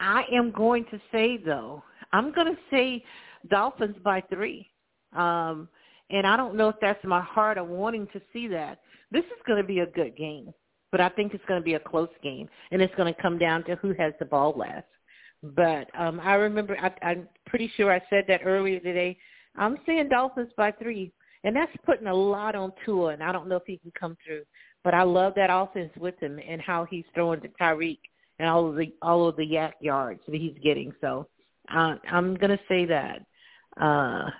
I am going to say though, I'm going to say Dolphins by three. Um, and I don't know if that's my heart of wanting to see that. This is going to be a good game, but I think it's going to be a close game, and it's going to come down to who has the ball last. But um, I remember, I, I'm pretty sure I said that earlier today. I'm seeing Dolphins by three, and that's putting a lot on Tua, and I don't know if he can come through. But I love that offense with him and how he's throwing to Tyreek and all of the all of the YAC yards that he's getting. So uh, I'm to say that. Uh,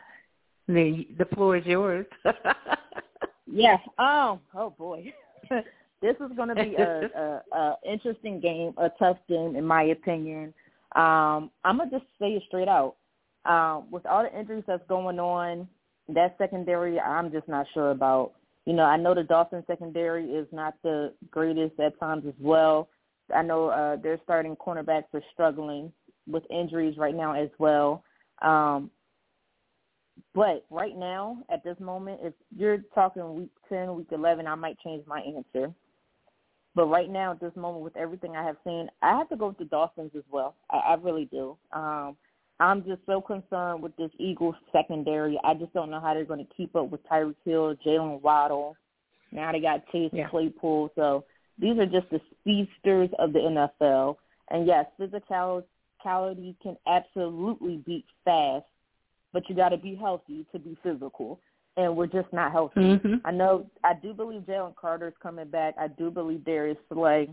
the the floor is yours. *laughs*
yeah. Oh, oh boy. *laughs* this is going to be a, a, a interesting game, a tough game in my opinion. Um, I'm gonna just say it straight out. Um, with all the injuries that's going on, that secondary, I'm just not sure about. You know, I know the Dolphins secondary is not the greatest at times as well. I know uh, their starting cornerbacks are struggling with injuries right now as well. Um, but right now, at this moment, if you're talking week 10, week 11, I might change my answer. But right now, at this moment, with everything I have seen, I have to go with the Dolphins as well. I, I really do. Um, I'm just so concerned with this Eagles secondary. I just don't know how they're going to keep up with Tyreek Hill, Jaylen Waddle. Now they got Chase yeah. Claypool. So these are just the speedsters of the NFL. And yes, physicality can absolutely beat fast, but you got to be healthy to be physical. And we're just not healthy.
Mm-hmm.
I know. I do believe Jalen Carter is coming back. I do believe Darius Slay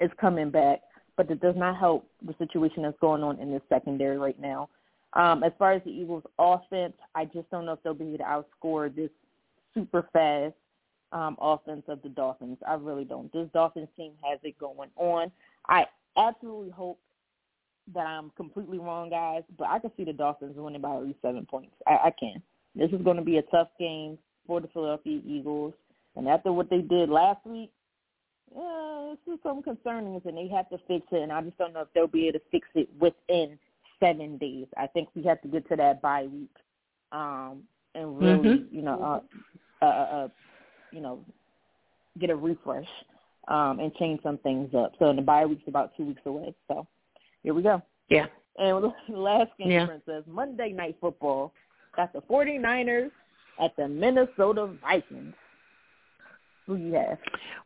is coming back, but it does not help the situation that's going on in the secondary right now. Um, as far as the Eagles' offense, I just don't know if they'll be able to outscore this super fast um, offense of the Dolphins. I really don't. This Dolphins team has it going on. I absolutely hope that I'm completely wrong, guys, but I can see the Dolphins winning by at least seven points. I, I can. This is going to be a tough game for the Philadelphia Eagles. And after what they did last week, yeah, this is something concerning, and they have to fix it. And I just don't know if they'll be able to fix it within seven days. I think we have to get to that bye week um, and really,
mm-hmm.
you know, uh, uh, uh, you know, get a refresh um, and change some things up. So the bye week's about two weeks away. So here we go.
Yeah.
And *laughs* last game,
yeah.
Princess, Monday Night Football. Got the 49ers at the Minnesota Vikings. Who you have?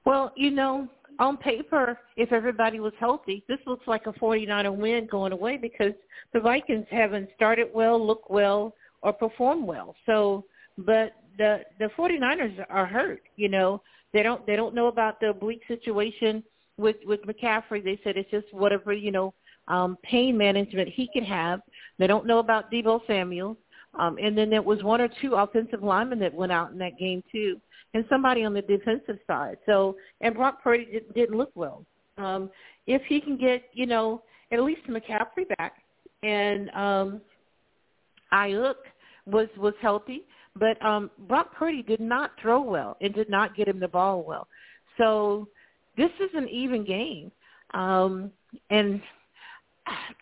Well, you know, on paper, if everybody was healthy, this looks like a 49er win going away because the Vikings haven't started well, looked well, or performed well. So, but the the 49ers are hurt. You know, they don't they don't know about the oblique situation with with McCaffrey. They said it's just whatever you know um, pain management he could have. They don't know about Deebo Samuel. Um, and then there was one or two offensive linemen that went out in that game too, and somebody on the defensive side. So, and Brock Purdy did, didn't look well. Um, if he can get, you know, at least McCaffrey back, and um, Aiyuk was was healthy, but um, Brock Purdy did not throw well and did not get him the ball well. So this is an even game. Um, and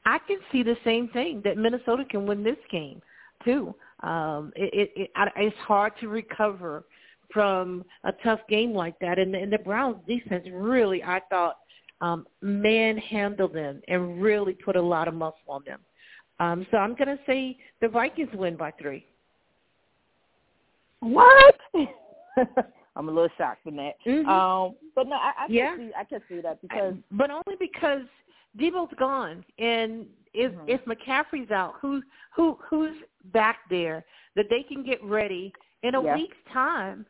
I can see the same thing that Minnesota can win this game too. Um, it, it, it, it's hard to recover from a tough game like that, and, and the Browns defense really, I thought, um, manhandled them and really put a lot of muscle on them. Um, so I'm going to say the Vikings win by three.
What? *laughs* I'm a little shocked from that.
Mm-hmm.
Um, but no, I, I
yeah.
can see I can see that because,
but only because Deebo's gone, and if
mm-hmm.
if McCaffrey's out, who who who's back there that they can get ready in a
yeah.
week's time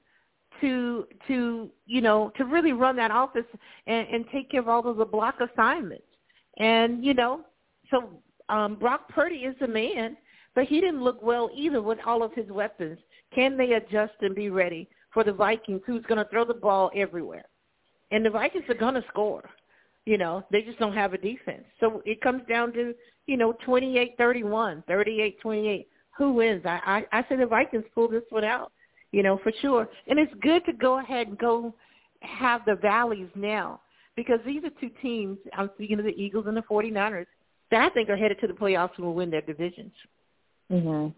to to you know to really run that office and, and take care of all of the block assignments, and you know so um, Brock Purdy is the man but he didn't look well either with all of his weapons. Can they adjust and be ready for the Vikings, who's going to throw the ball everywhere? And the Vikings are going to score. You know, they just don't have a defense. So it comes down to, you know, twenty-eight thirty-one, thirty-eight twenty-eight. Who wins? I, I, I say the Vikings pull this one out, you know, for sure. And it's good to go ahead and go have the valleys now because these are two teams, I'm speaking of the Eagles and the 49ers, that I think are headed to the playoffs and will win their divisions.
Mhm.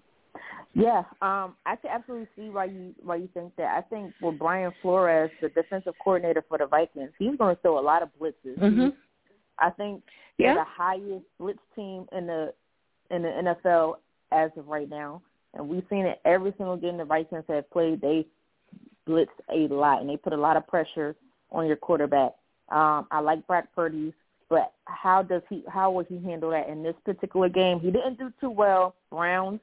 Yeah, um, I can absolutely see why you why you think that. I think with Brian Flores, the defensive coordinator for the Vikings, he's going to throw a lot of blitzes.
Mm-hmm.
I think
yeah.
they're the highest blitz team in the in the NFL as of right now, and we've seen it every single game the Vikings have played. They blitz a lot, and they put a lot of pressure on your quarterback. Um, I like Brock Purdy, but how does he? How will he handle that in this particular game? He didn't do too well. Browns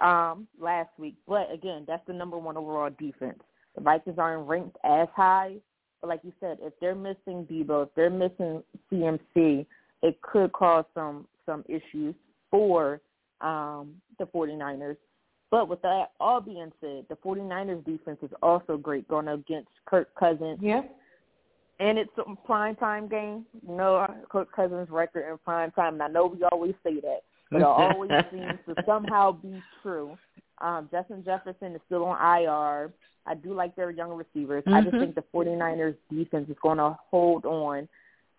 um, last week. But again, that's the number one overall defense. The Vikings aren't ranked as high, but like you said, if they're missing Deebo, if they're missing CMC, it could cause some some issues for um, the 49ers. But with that all being said, the 49ers defense is also great going against Kirk Cousins.
Yeah.
And it's a prime time game. You know Kirk Cousins' record in prime time, and I know we always say that but it always *laughs* seems to somehow be true. Um, Justin Jefferson is still on IR. I do like their young receivers.
Mm-hmm.
I just think the 49ers defense is going to hold on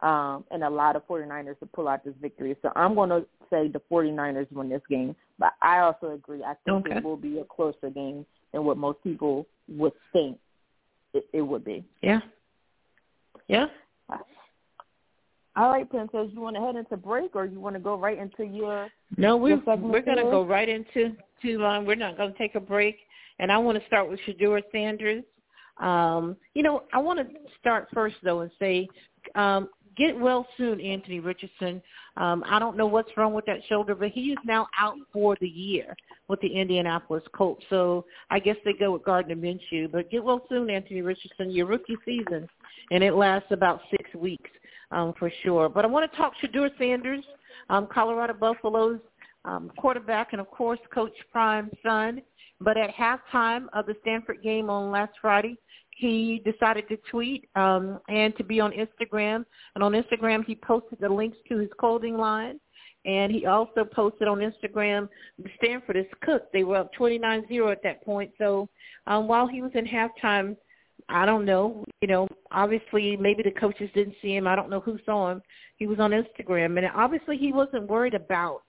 um, and allow the 49ers to pull out this victory. So I'm going to say the 49ers win this game. But I also agree. I think
okay.
it will be a closer game than what most people would think it, it would be.
Yeah. Yeah.
All right, Princess, you want to head into break, or you want to go right into your?
No, we're
your
we're going to go right into to um, we're not going to take a break, and I want to start with Shedeur Sanders. Um, you know, I want to start first though and say, um, get well soon, Anthony Richardson. Um, I don't know what's wrong with that shoulder, but he is now out for the year with the Indianapolis Colts. So I guess they go with Gardner Minshew. But get well soon, Anthony Richardson. Your rookie season, and it lasts about six weeks um, for sure. But I want to talk to Shedeur Sanders, um, Colorado Buffaloes um, quarterback, and of course Coach Prime's son. But at halftime of the Stanford game on last Friday, he decided to tweet um, and to be on Instagram. And on Instagram, he posted the links to his clothing line. And he also posted on Instagram, Stanford is cooked. They were up 29-0 at that point. So um, while he was in halftime I don't know. You know, obviously maybe the coaches didn't see him. I don't know who saw him. He was on Instagram, and obviously he wasn't worried about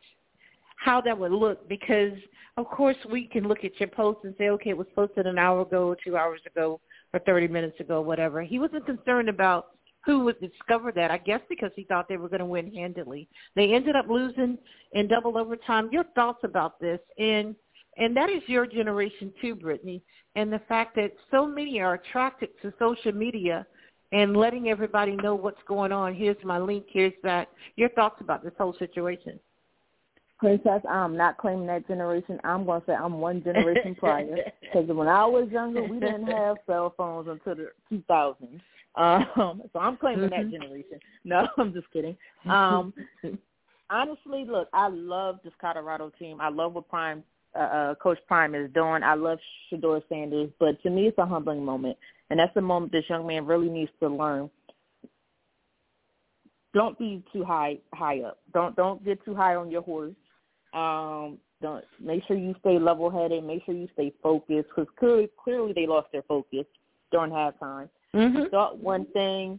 how that would look because, of course, we can look at your post and say, okay, it was posted an hour ago, two hours ago, or 30 minutes ago, whatever. He wasn't concerned about who would discover that. I guess because he thought they were going to win handily. They ended up losing in double overtime. Your thoughts about this? And and that is your generation too, Brittany and the fact that so many are attracted to social media and letting everybody know what's going on. Here's my link. Here's that. Your thoughts about this whole situation?
Princess, I'm not claiming that generation. I'm going to say I'm one generation *laughs* prior because when I was younger, we didn't have cell phones until the 2000s. Um, *laughs* so I'm claiming
mm-hmm.
that generation. No, *laughs* I'm just kidding. Um, honestly, look, I love this Colorado team. I love what Prime uh, uh, Coach Prime is doing. I love Shedeur Sanders, but to me, it's a humbling moment, and that's the moment this young man really needs to learn. Don't be too high high up. Don't don't get too high on your horse. Um, don't make sure you stay level headed. Make sure you stay focused because clearly clearly they lost their focus during halftime.
Mm-hmm.
You thought one thing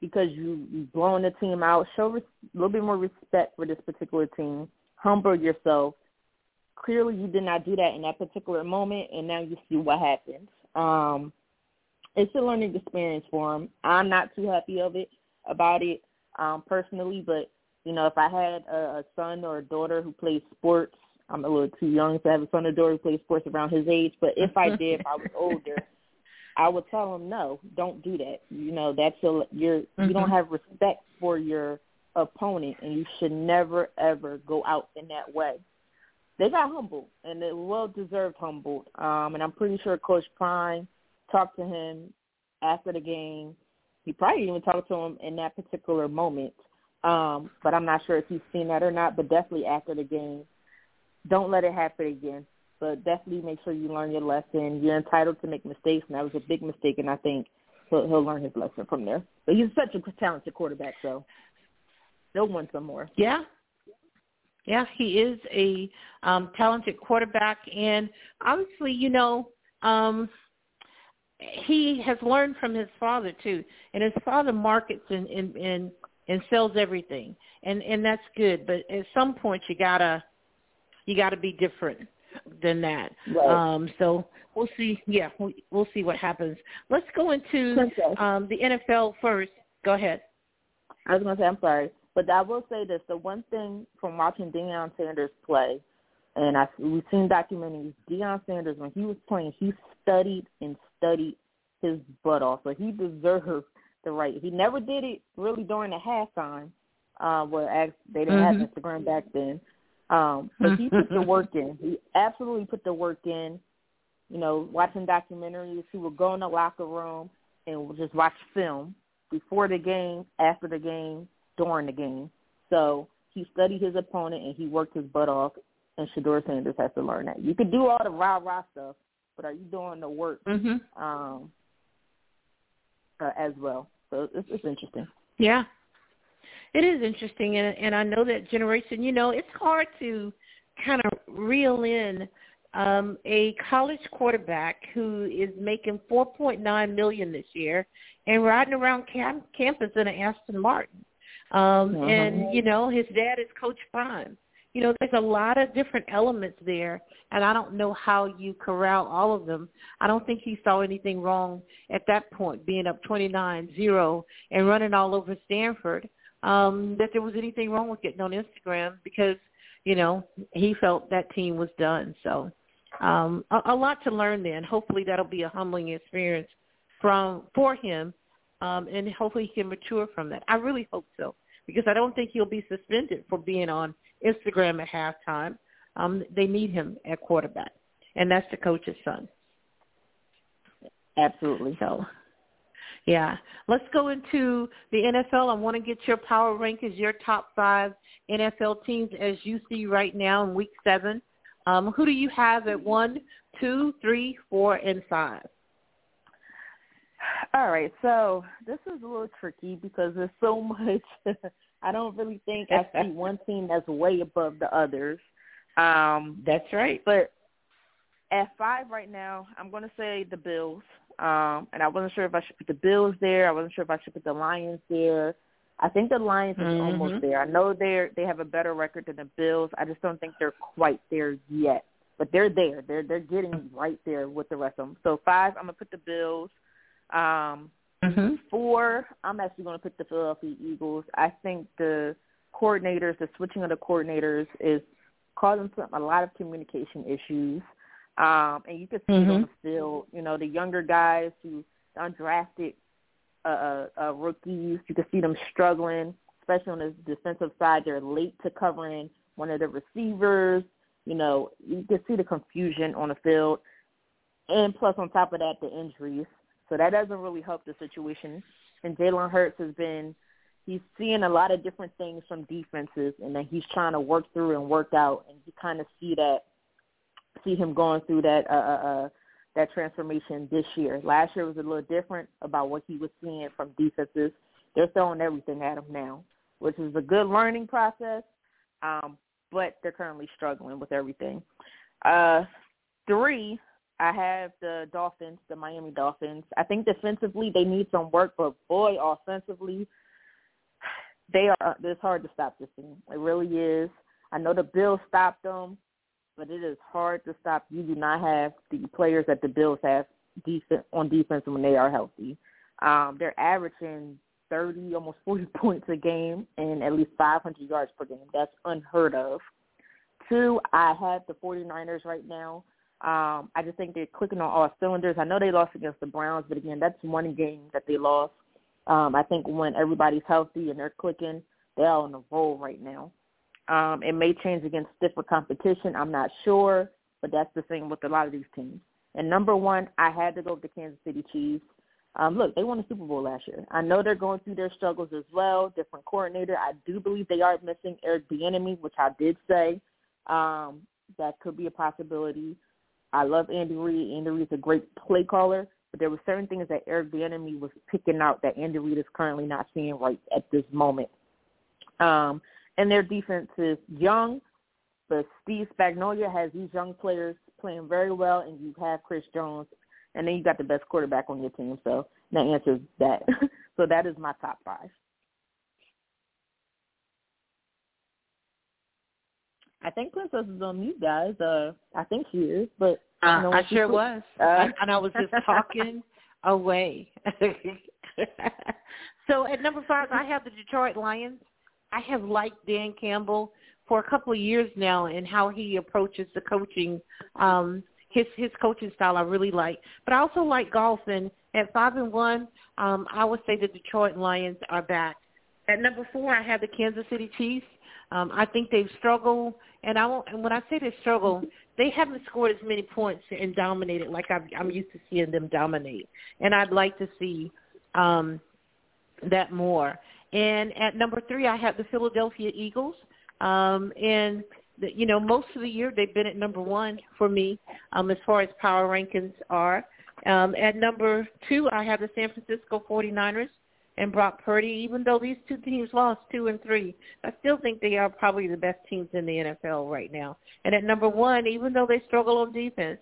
because you you blowing the team out. Show a little bit more respect for this particular team. Humble yourself clearly you did not do that in that particular moment, and now you see what happens. Um, it's a learning experience for him. I'm not too happy of it about it um, personally, but you know, if I had a, a son or a daughter who plays sports, I'm a little too young to have a son or daughter who plays sports around his age. But if I did, if I was *laughs* older, I would tell him no, don't do that. You know, that's a you're mm-hmm. you don't have respect for your opponent, and you should never ever go out in that way they got humbled and they well deserved humbled. Um, and I'm pretty sure Coach Prime talked to him after the game. He probably even talked to him in that particular moment. Um, but I'm not sure if he's seen that or not, but definitely after the game. don't let it happen again. But definitely make sure you learn your lesson. You're entitled to make mistakes, and that was a big mistake. And I think he'll, he'll learn his lesson from there. But he's such a talented quarterback, so they'll win some more.
Yeah, yeah, he is a um, talented quarterback, and obviously, you know, um, he has learned from his father too. And his father markets and and and, and sells everything, and and that's good. But at some point, you gotta you gotta be different than that.
Right.
Um, so we'll see. Yeah, we'll, we'll see what happens. Let's go into um, the NFL first. Go ahead.
I was going to say, I'm sorry. But I will say this: the one thing from watching Deion Sanders play, and I we've seen documentaries. Deion Sanders, when he was playing, he studied and studied his butt off. So he deserves the right. He never did it really during the halftime, uh, where they didn't mm-hmm. have Instagram back then. Um, but he put the *laughs* work in. He absolutely put the work in. You know, watching documentaries, he would go in the locker room and just watch film before the game, after the game, during the game. So he studied his opponent and he worked his butt off. And Shedeur Sanders has to learn that. You can do all the rah rah stuff, but are you doing the work
mm-hmm.
um, uh, as well? So it's, it's interesting.
Yeah, it is interesting, and and I know that generation. You know, it's hard to kind of reel in um, a college quarterback who is making 4.9 million this year and riding around camp- campus in an Aston Martin. Um, uh-huh. And you know, his dad is Coach Prime. You know, there's a lot of different elements there, and I don't know how you corral all of them. I don't think he saw anything wrong at that point, being up 29-0 and running all over Stanford. Um, that there was anything wrong with getting on Instagram because you know he felt that team was done. So um, a, a lot to learn then. Hopefully that'll be a humbling experience from for him, um, and hopefully he can mature from that. I really hope so because I don't think he'll be suspended for being on Instagram at halftime. Um, they need him at quarterback, and that's the coach's son.
Absolutely.
So, yeah. Let's go into the NFL. I want to get your power rankings, your top five NFL teams as you see right now in Week Seven. Um, who do you have at one, two, three, four, and five?
All right, so this is a little tricky because there's so *laughs* much. I don't really think I see *laughs* one team that's way above the others. Um,
that's right.
But at five right now, I'm going to say the Bills. Um, and I wasn't sure if I should put the Bills there. I wasn't sure if I should put the Lions there. I think the Lions are
mm-hmm.
almost there. I know they're they have a better record than the Bills. I just don't think they're quite there yet. But they're there. They're they're getting right there with the rest of them. So five, I'm gonna put the Bills. Um,
mm-hmm.
Four, I'm actually gonna put the Philadelphia Eagles. I think the coordinators, the switching of the coordinators, is causing some, a lot of communication issues. Um, and you can see
mm-hmm.
it on the field. You know, the younger guys who undrafted uh, uh, uh, rookies. You can see them struggling, especially on the defensive side. They're late to covering one of the receivers. You know, you can see the confusion on the field. And plus, on top of that, the injuries. So that doesn't really help the situation. And Jalen Hurts has been, he's seeing a lot of different things from defenses, and that he's trying to work through and work out. And you kind of see that, see him going through that uh, uh, uh that transformation this year. Last year was a little different about what he was seeing from defenses. They're throwing everything at him now, which is a good learning process, um, but they're currently struggling with everything. Uh, three, I have the Dolphins, the Miami Dolphins. I think defensively they need some work, but boy, offensively, they are. It's hard to stop this team. It really is. I know the Bills stopped them but it is hard to stop. You do not have the players that the Bills have defense on defense when they are healthy. Um, they're averaging 30, almost 40 *laughs* points a game and at least 500 yards per game. That's unheard of. Two, I have the 49ers right now. Um, I just think they're clicking on all cylinders. I know they lost against the Browns, but again, that's one game that they lost. Um, I think when everybody's healthy and they're clicking, they're on the roll right now. Um, it may change against stiffer competition. I'm not sure, but that's the thing with a lot of these teams. And number one, I had to go with the Kansas City Chiefs. Um, look, they won the Super Bowl last year. I know they're going through their struggles as well. Different coordinator. I do believe they are missing Eric Bieniemy, which I did say. Um, that could be a possibility. I love Andy Reid. Andy Reid's a great play caller, but there were certain things that Eric Bieniemy was picking out that Andy Reid is currently not seeing right at this moment. Um, and their defense is young, but Steve Spagnuolo has these young players playing very well, and you have Chris Jones, and then you got the best quarterback on your team. So that answers that. *laughs* so that is my top five. I think Princess is on mute, guys. Uh, I think she is, but
uh, I sure was, uh, and I was just talking *laughs* away. *laughs* so at number five, I have the Detroit Lions. I have liked Dan Campbell for a couple of years now and how he approaches the coaching. Um, his his coaching style I really like, but I also like golf. And at five and one, um, I would say the Detroit Lions are back. At number four, I have the Kansas City Chiefs. Um, I think they've struggled, and I won't, and when I say they struggle, *laughs* they haven't scored as many points and dominated like I've, I'm used to seeing them dominate. And I'd like to see um, that more. And at number three, I have the Philadelphia Eagles. Um, and the, you know, most of the year they've been at number one for me um, as far as power rankings are. Um, at number two, I have the San Francisco 49ers and Brock Purdy, even though these two teams lost two and three, I still think they are probably the best teams in the NFL right now. And at number one, even though they struggle on defense,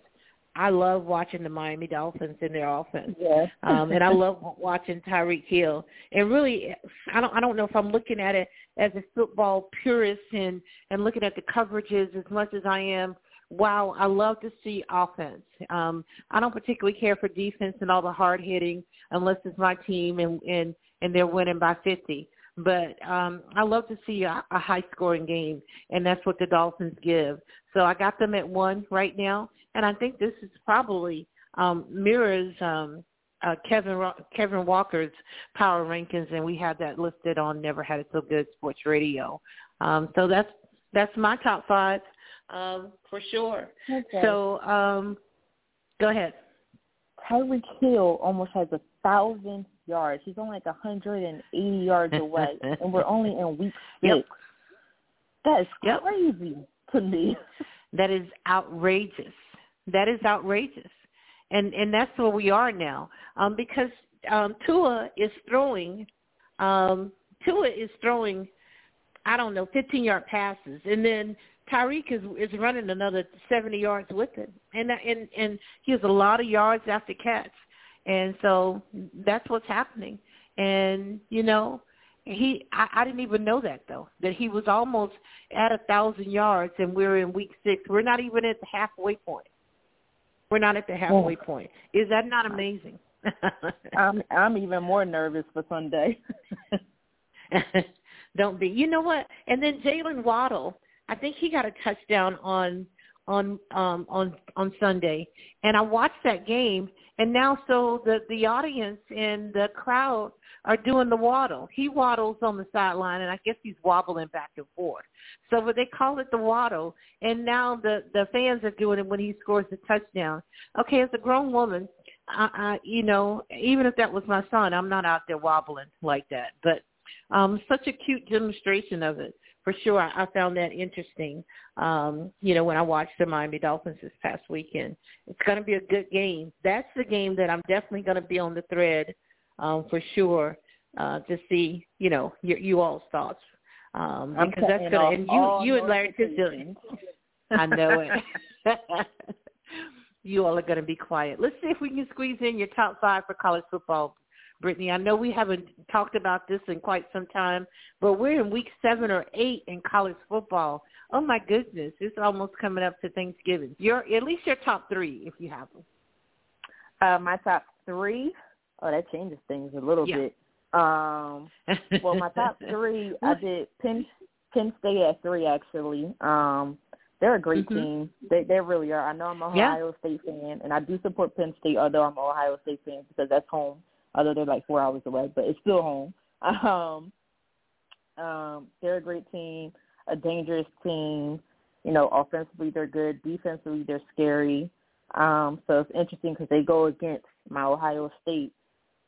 I love watching the Miami Dolphins in their offense.
Yeah.
um, and I love watching Tyreek Hill. And really I don't I don't know if I'm looking at it as a football purist and and looking at the coverages as much as I am wow, I love to see offense. Um, I don't particularly care for defense and all the hard hitting unless it's my team and and and they're winning by 50. But um, I love to see a, a high scoring game, and that's what the Dolphins give. So I got them at one right now, and I think this is probably um, mirrors um, uh, Kevin Kevin Walker's power rankings, and we have that listed on Never Had It So Good Sports Radio. Um, so that's that's my top five um, for sure.
Okay.
So um, go ahead.
Tyreek Hill almost has a thousand yards. He's only like a hundred and eighty yards away, and we're only in week *laughs* six.
Yep.
That is
yep.
crazy to me. *laughs*
That is outrageous. That is outrageous, and and that's where we are now. Um, because um, Tua is throwing, um, Tua is throwing, I don't know, 15 yard passes, and then Tyreek is is running another 70 yards with it, and and and he has a lot of yards after catch, and so that's what's happening. And you know, he I, I didn't even know that though that he was almost at a thousand yards, and we're in week six. We're not even at the halfway point. We're not at the halfway oh. point. Is that not amazing? *laughs*
I'm I'm even more nervous for Sunday. *laughs*
Don't be. You know what? And then Jaylen Waddle I think he got a touchdown on on um on on Sunday and I watched that game and now so the the audience and the crowd are doing the waddle. He waddles on the sideline and I guess he's wobbling back and forth. So but they call it the waddle and now the the fans are doing it when he scores the touchdown. Okay, as a grown woman, I, I you know, even if that was my son, I'm not out there wobbling like that. But um such a cute demonstration of it for sure I, found that interesting. Um, you know, when I watched the Miami Dolphins this past weekend, it's going to be a good game. That's the game that I'm definitely going to be on the thread um, for sure uh, to see. You know, your, you all's thoughts um, because that's going to and you you and Larry Tisdale. *laughs* I know it. *laughs* you all are going to be quiet. Let's see if we can squeeze in your top five for college football Brittany. I know we haven't talked about this in quite some time, but we're in week seven or eight in college football. Oh my goodness, it's almost coming up to Thanksgiving. Your at least your top three, if you have them.
Uh, my top three. Oh, that changes things a little
yeah.
bit. Um, well, my top *laughs* three, I did Penn Penn State at three actually. Um, they're a great
mm-hmm.
team. They they really are. I know I'm an Ohio
yeah.
State fan, and I do support Penn State, although I'm an Ohio State fan because that's home although they're like four hours away, but it's still home. *laughs* Um, um, they're a great team, a dangerous team. You know, offensively they're good, defensively they're scary. Um, so it's interesting because they go against my Ohio State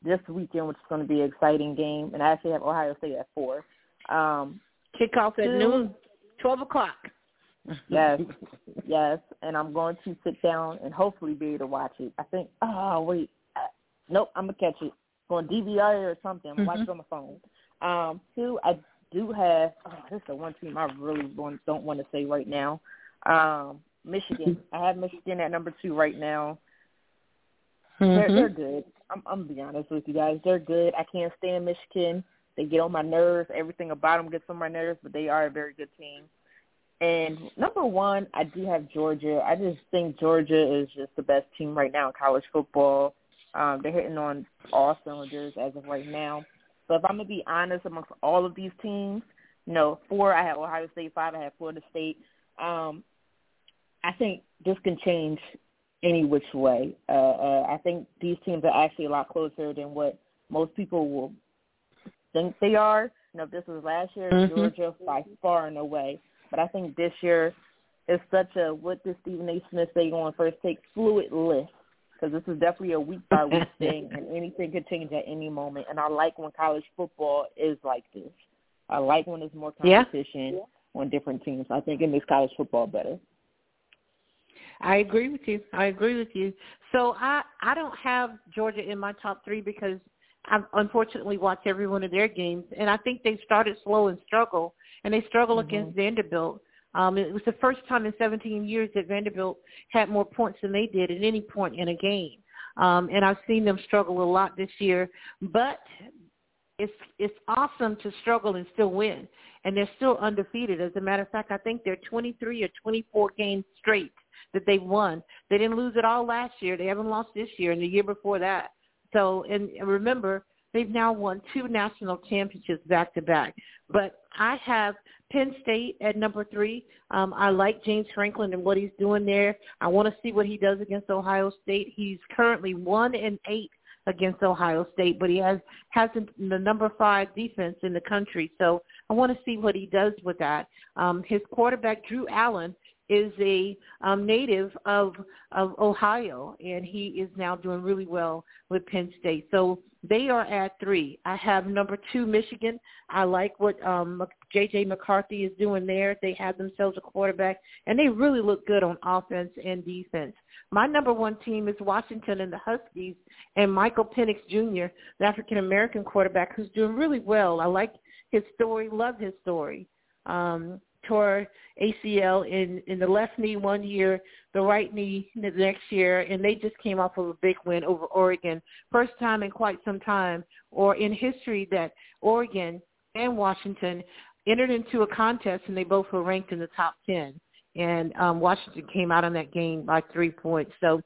this weekend, which is going to be an exciting game. And I actually have Ohio State at four. Um,
Kickoff at noon, twelve o'clock.
Yes, *laughs* yes, and I'm going to sit down and hopefully be able to watch it. I think. Oh wait, nope, I'm gonna catch it on DVR or something. Mm-hmm. watching on my phone. Um, two, I do have. Oh, this is the one team I really want, don't want to say right now. Um, Michigan. *laughs* I have Michigan at number two right now. Mm-hmm. They're, they're good. I'm, I'm gonna be honest with you guys. They're good. I can't stand Michigan. They get on my nerves. Everything about them gets on my nerves, but they are a very good team. And number one, I do have Georgia. I just think Georgia is just the best team right now in college football. Um, they're hitting on all cylinders as of right now. But if I'm gonna be honest, amongst all of these teams, you know, four I have Ohio State, five I have Florida State. Um, I think this can change any which way. Uh, uh, I think these teams are actually a lot closer than what most people will think they are. You know, if this was last year, mm-hmm. Georgia by far and away. But I think this year is such a what did Stephen A. Smith say on first take fluid list because this is definitely a week by week thing, and anything could change at any moment. And I like when college football is like this. I like when there's more competition yeah. on different teams. I think it makes college football better.
I agree with you. I agree with you. So I I don't have Georgia in my top three because I've unfortunately watched every one of their games, and I think they started slow and struggle, and they struggle mm-hmm. against Vanderbilt. Um, it was the first time in 17 years that Vanderbilt had more points than they did at any point in a game. Um, and I've seen them struggle a lot this year, but it's it's awesome to struggle and still win, and they're still undefeated. As a matter of fact, I think they're 23 or 24 games straight that they won. They didn't lose it all last year. They haven't lost this year and the year before that. So, and remember, they've now won two national championships back to back. But I have Penn State at number three. Um, I like James Franklin and what he's doing there. I want to see what he does against Ohio State. He's currently one and eight against Ohio State, but he has has the number five defense in the country. So I want to see what he does with that. Um, his quarterback Drew Allar is a um, native of of Ohio, and he is now doing really well with Penn State. So they are at three. I have number two, Michigan. I like what um, J.J. McCarthy is doing there. They have themselves a quarterback, and they really look good on offense and defense. My number one team is Washington and the Huskies, and Michael Penix Jr., the African American quarterback, who's doing really well. I like his story, love his story. Um, tore ACL in in the left knee one year, the right knee the next year, and they just came off of a big win over Oregon, first time in quite some time, or in history that Oregon and Washington entered into a contest and they both were ranked in the top ten, and um, Washington came out on that game by three points. So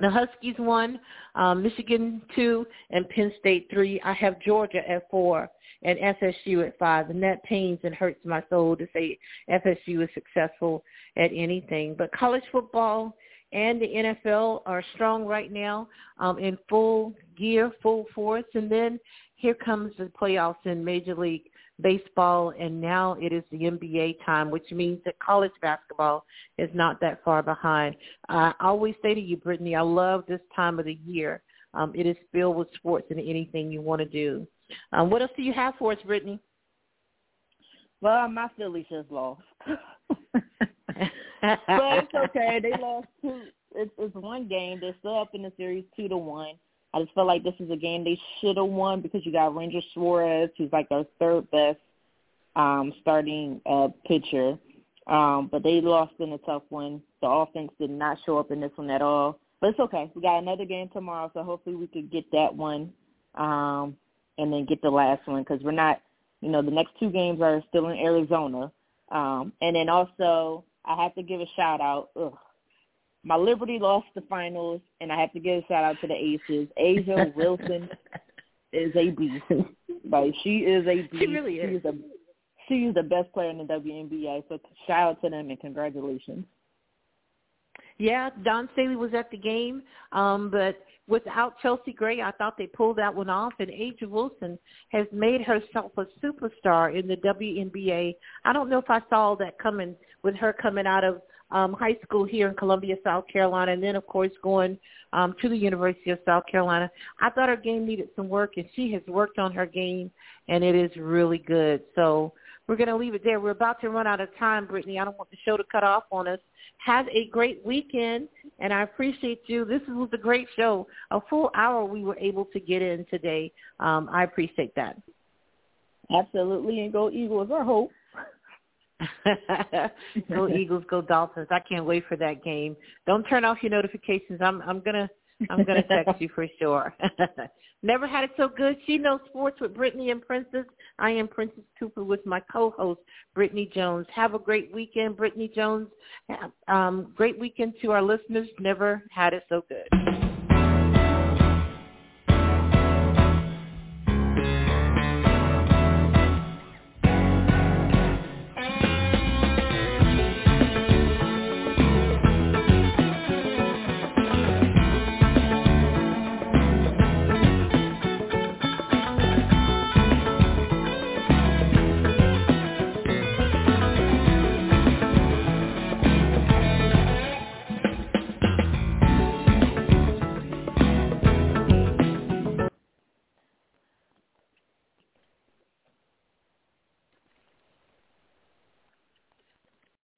the Huskies won, um, Michigan two, and Penn State three. I have Georgia at four and FSU at five, and that pains and hurts my soul to say FSU is successful at anything. But college football and the NFL are strong right now, um, in full gear, full force, and then here comes the playoffs in Major League baseball, and now it is the NBA time, which means that college basketball is not that far behind. I always say to you, Brittany, I love this time of the year. Um, it is filled with sports and anything you want to do. Um, what else do you have for us, Brittany?
Well, my Phillies just lost. *laughs* but it's okay. They lost two. It's, it's one game. They're still up in the series, two to one. I just felt like this is a game they should have won because you got Ranger Suarez, who's like their third best um, starting uh, pitcher. Um, but they lost in a tough one. The offense did not show up in this one at all. But it's okay. We got another game tomorrow, so hopefully we could get that one um, and then get the last one because we're not, you know, the next two games are still in Arizona. Um, and then also, I have to give a shout out. Ugh, my Liberty lost the finals, and I have to give a shout out to the Aces. A'ja Wilson *laughs* is a beast. like she is a beast.
She really is.
She is a, she is the best player in the WNBA. So shout out to them and congratulations.
Yeah, Dawn Staley was at the game, um, but without Chelsea Gray, I thought they pulled that one off. And A'ja Wilson has made herself a superstar in the WNBA. I don't know if I saw that coming with her coming out of um, high school here in Columbia, South Carolina, and then of course going um, to the University of South Carolina. I thought her game needed some work, and she has worked on her game, and it is really good. So we're going to leave it there. We're about to run out of time, Brittany. I don't want the show to cut off on us. Have a great weekend, and I appreciate you. This was a great show. A full hour we were able to get in today. Um, I appreciate that.
Absolutely, and go Eagles. I hope. *laughs*
go Eagles, go Dolphins. I can't wait for that game. Don't turn off your notifications. I'm I'm gonna I'm gonna text you for sure. *laughs* Never had it so good. She knows sports with Britne and Princess. I am Princess Cooper with my co-host Britne Jones. Have a great weekend, Britne Jones. Um, great weekend to our listeners. Never had it so good.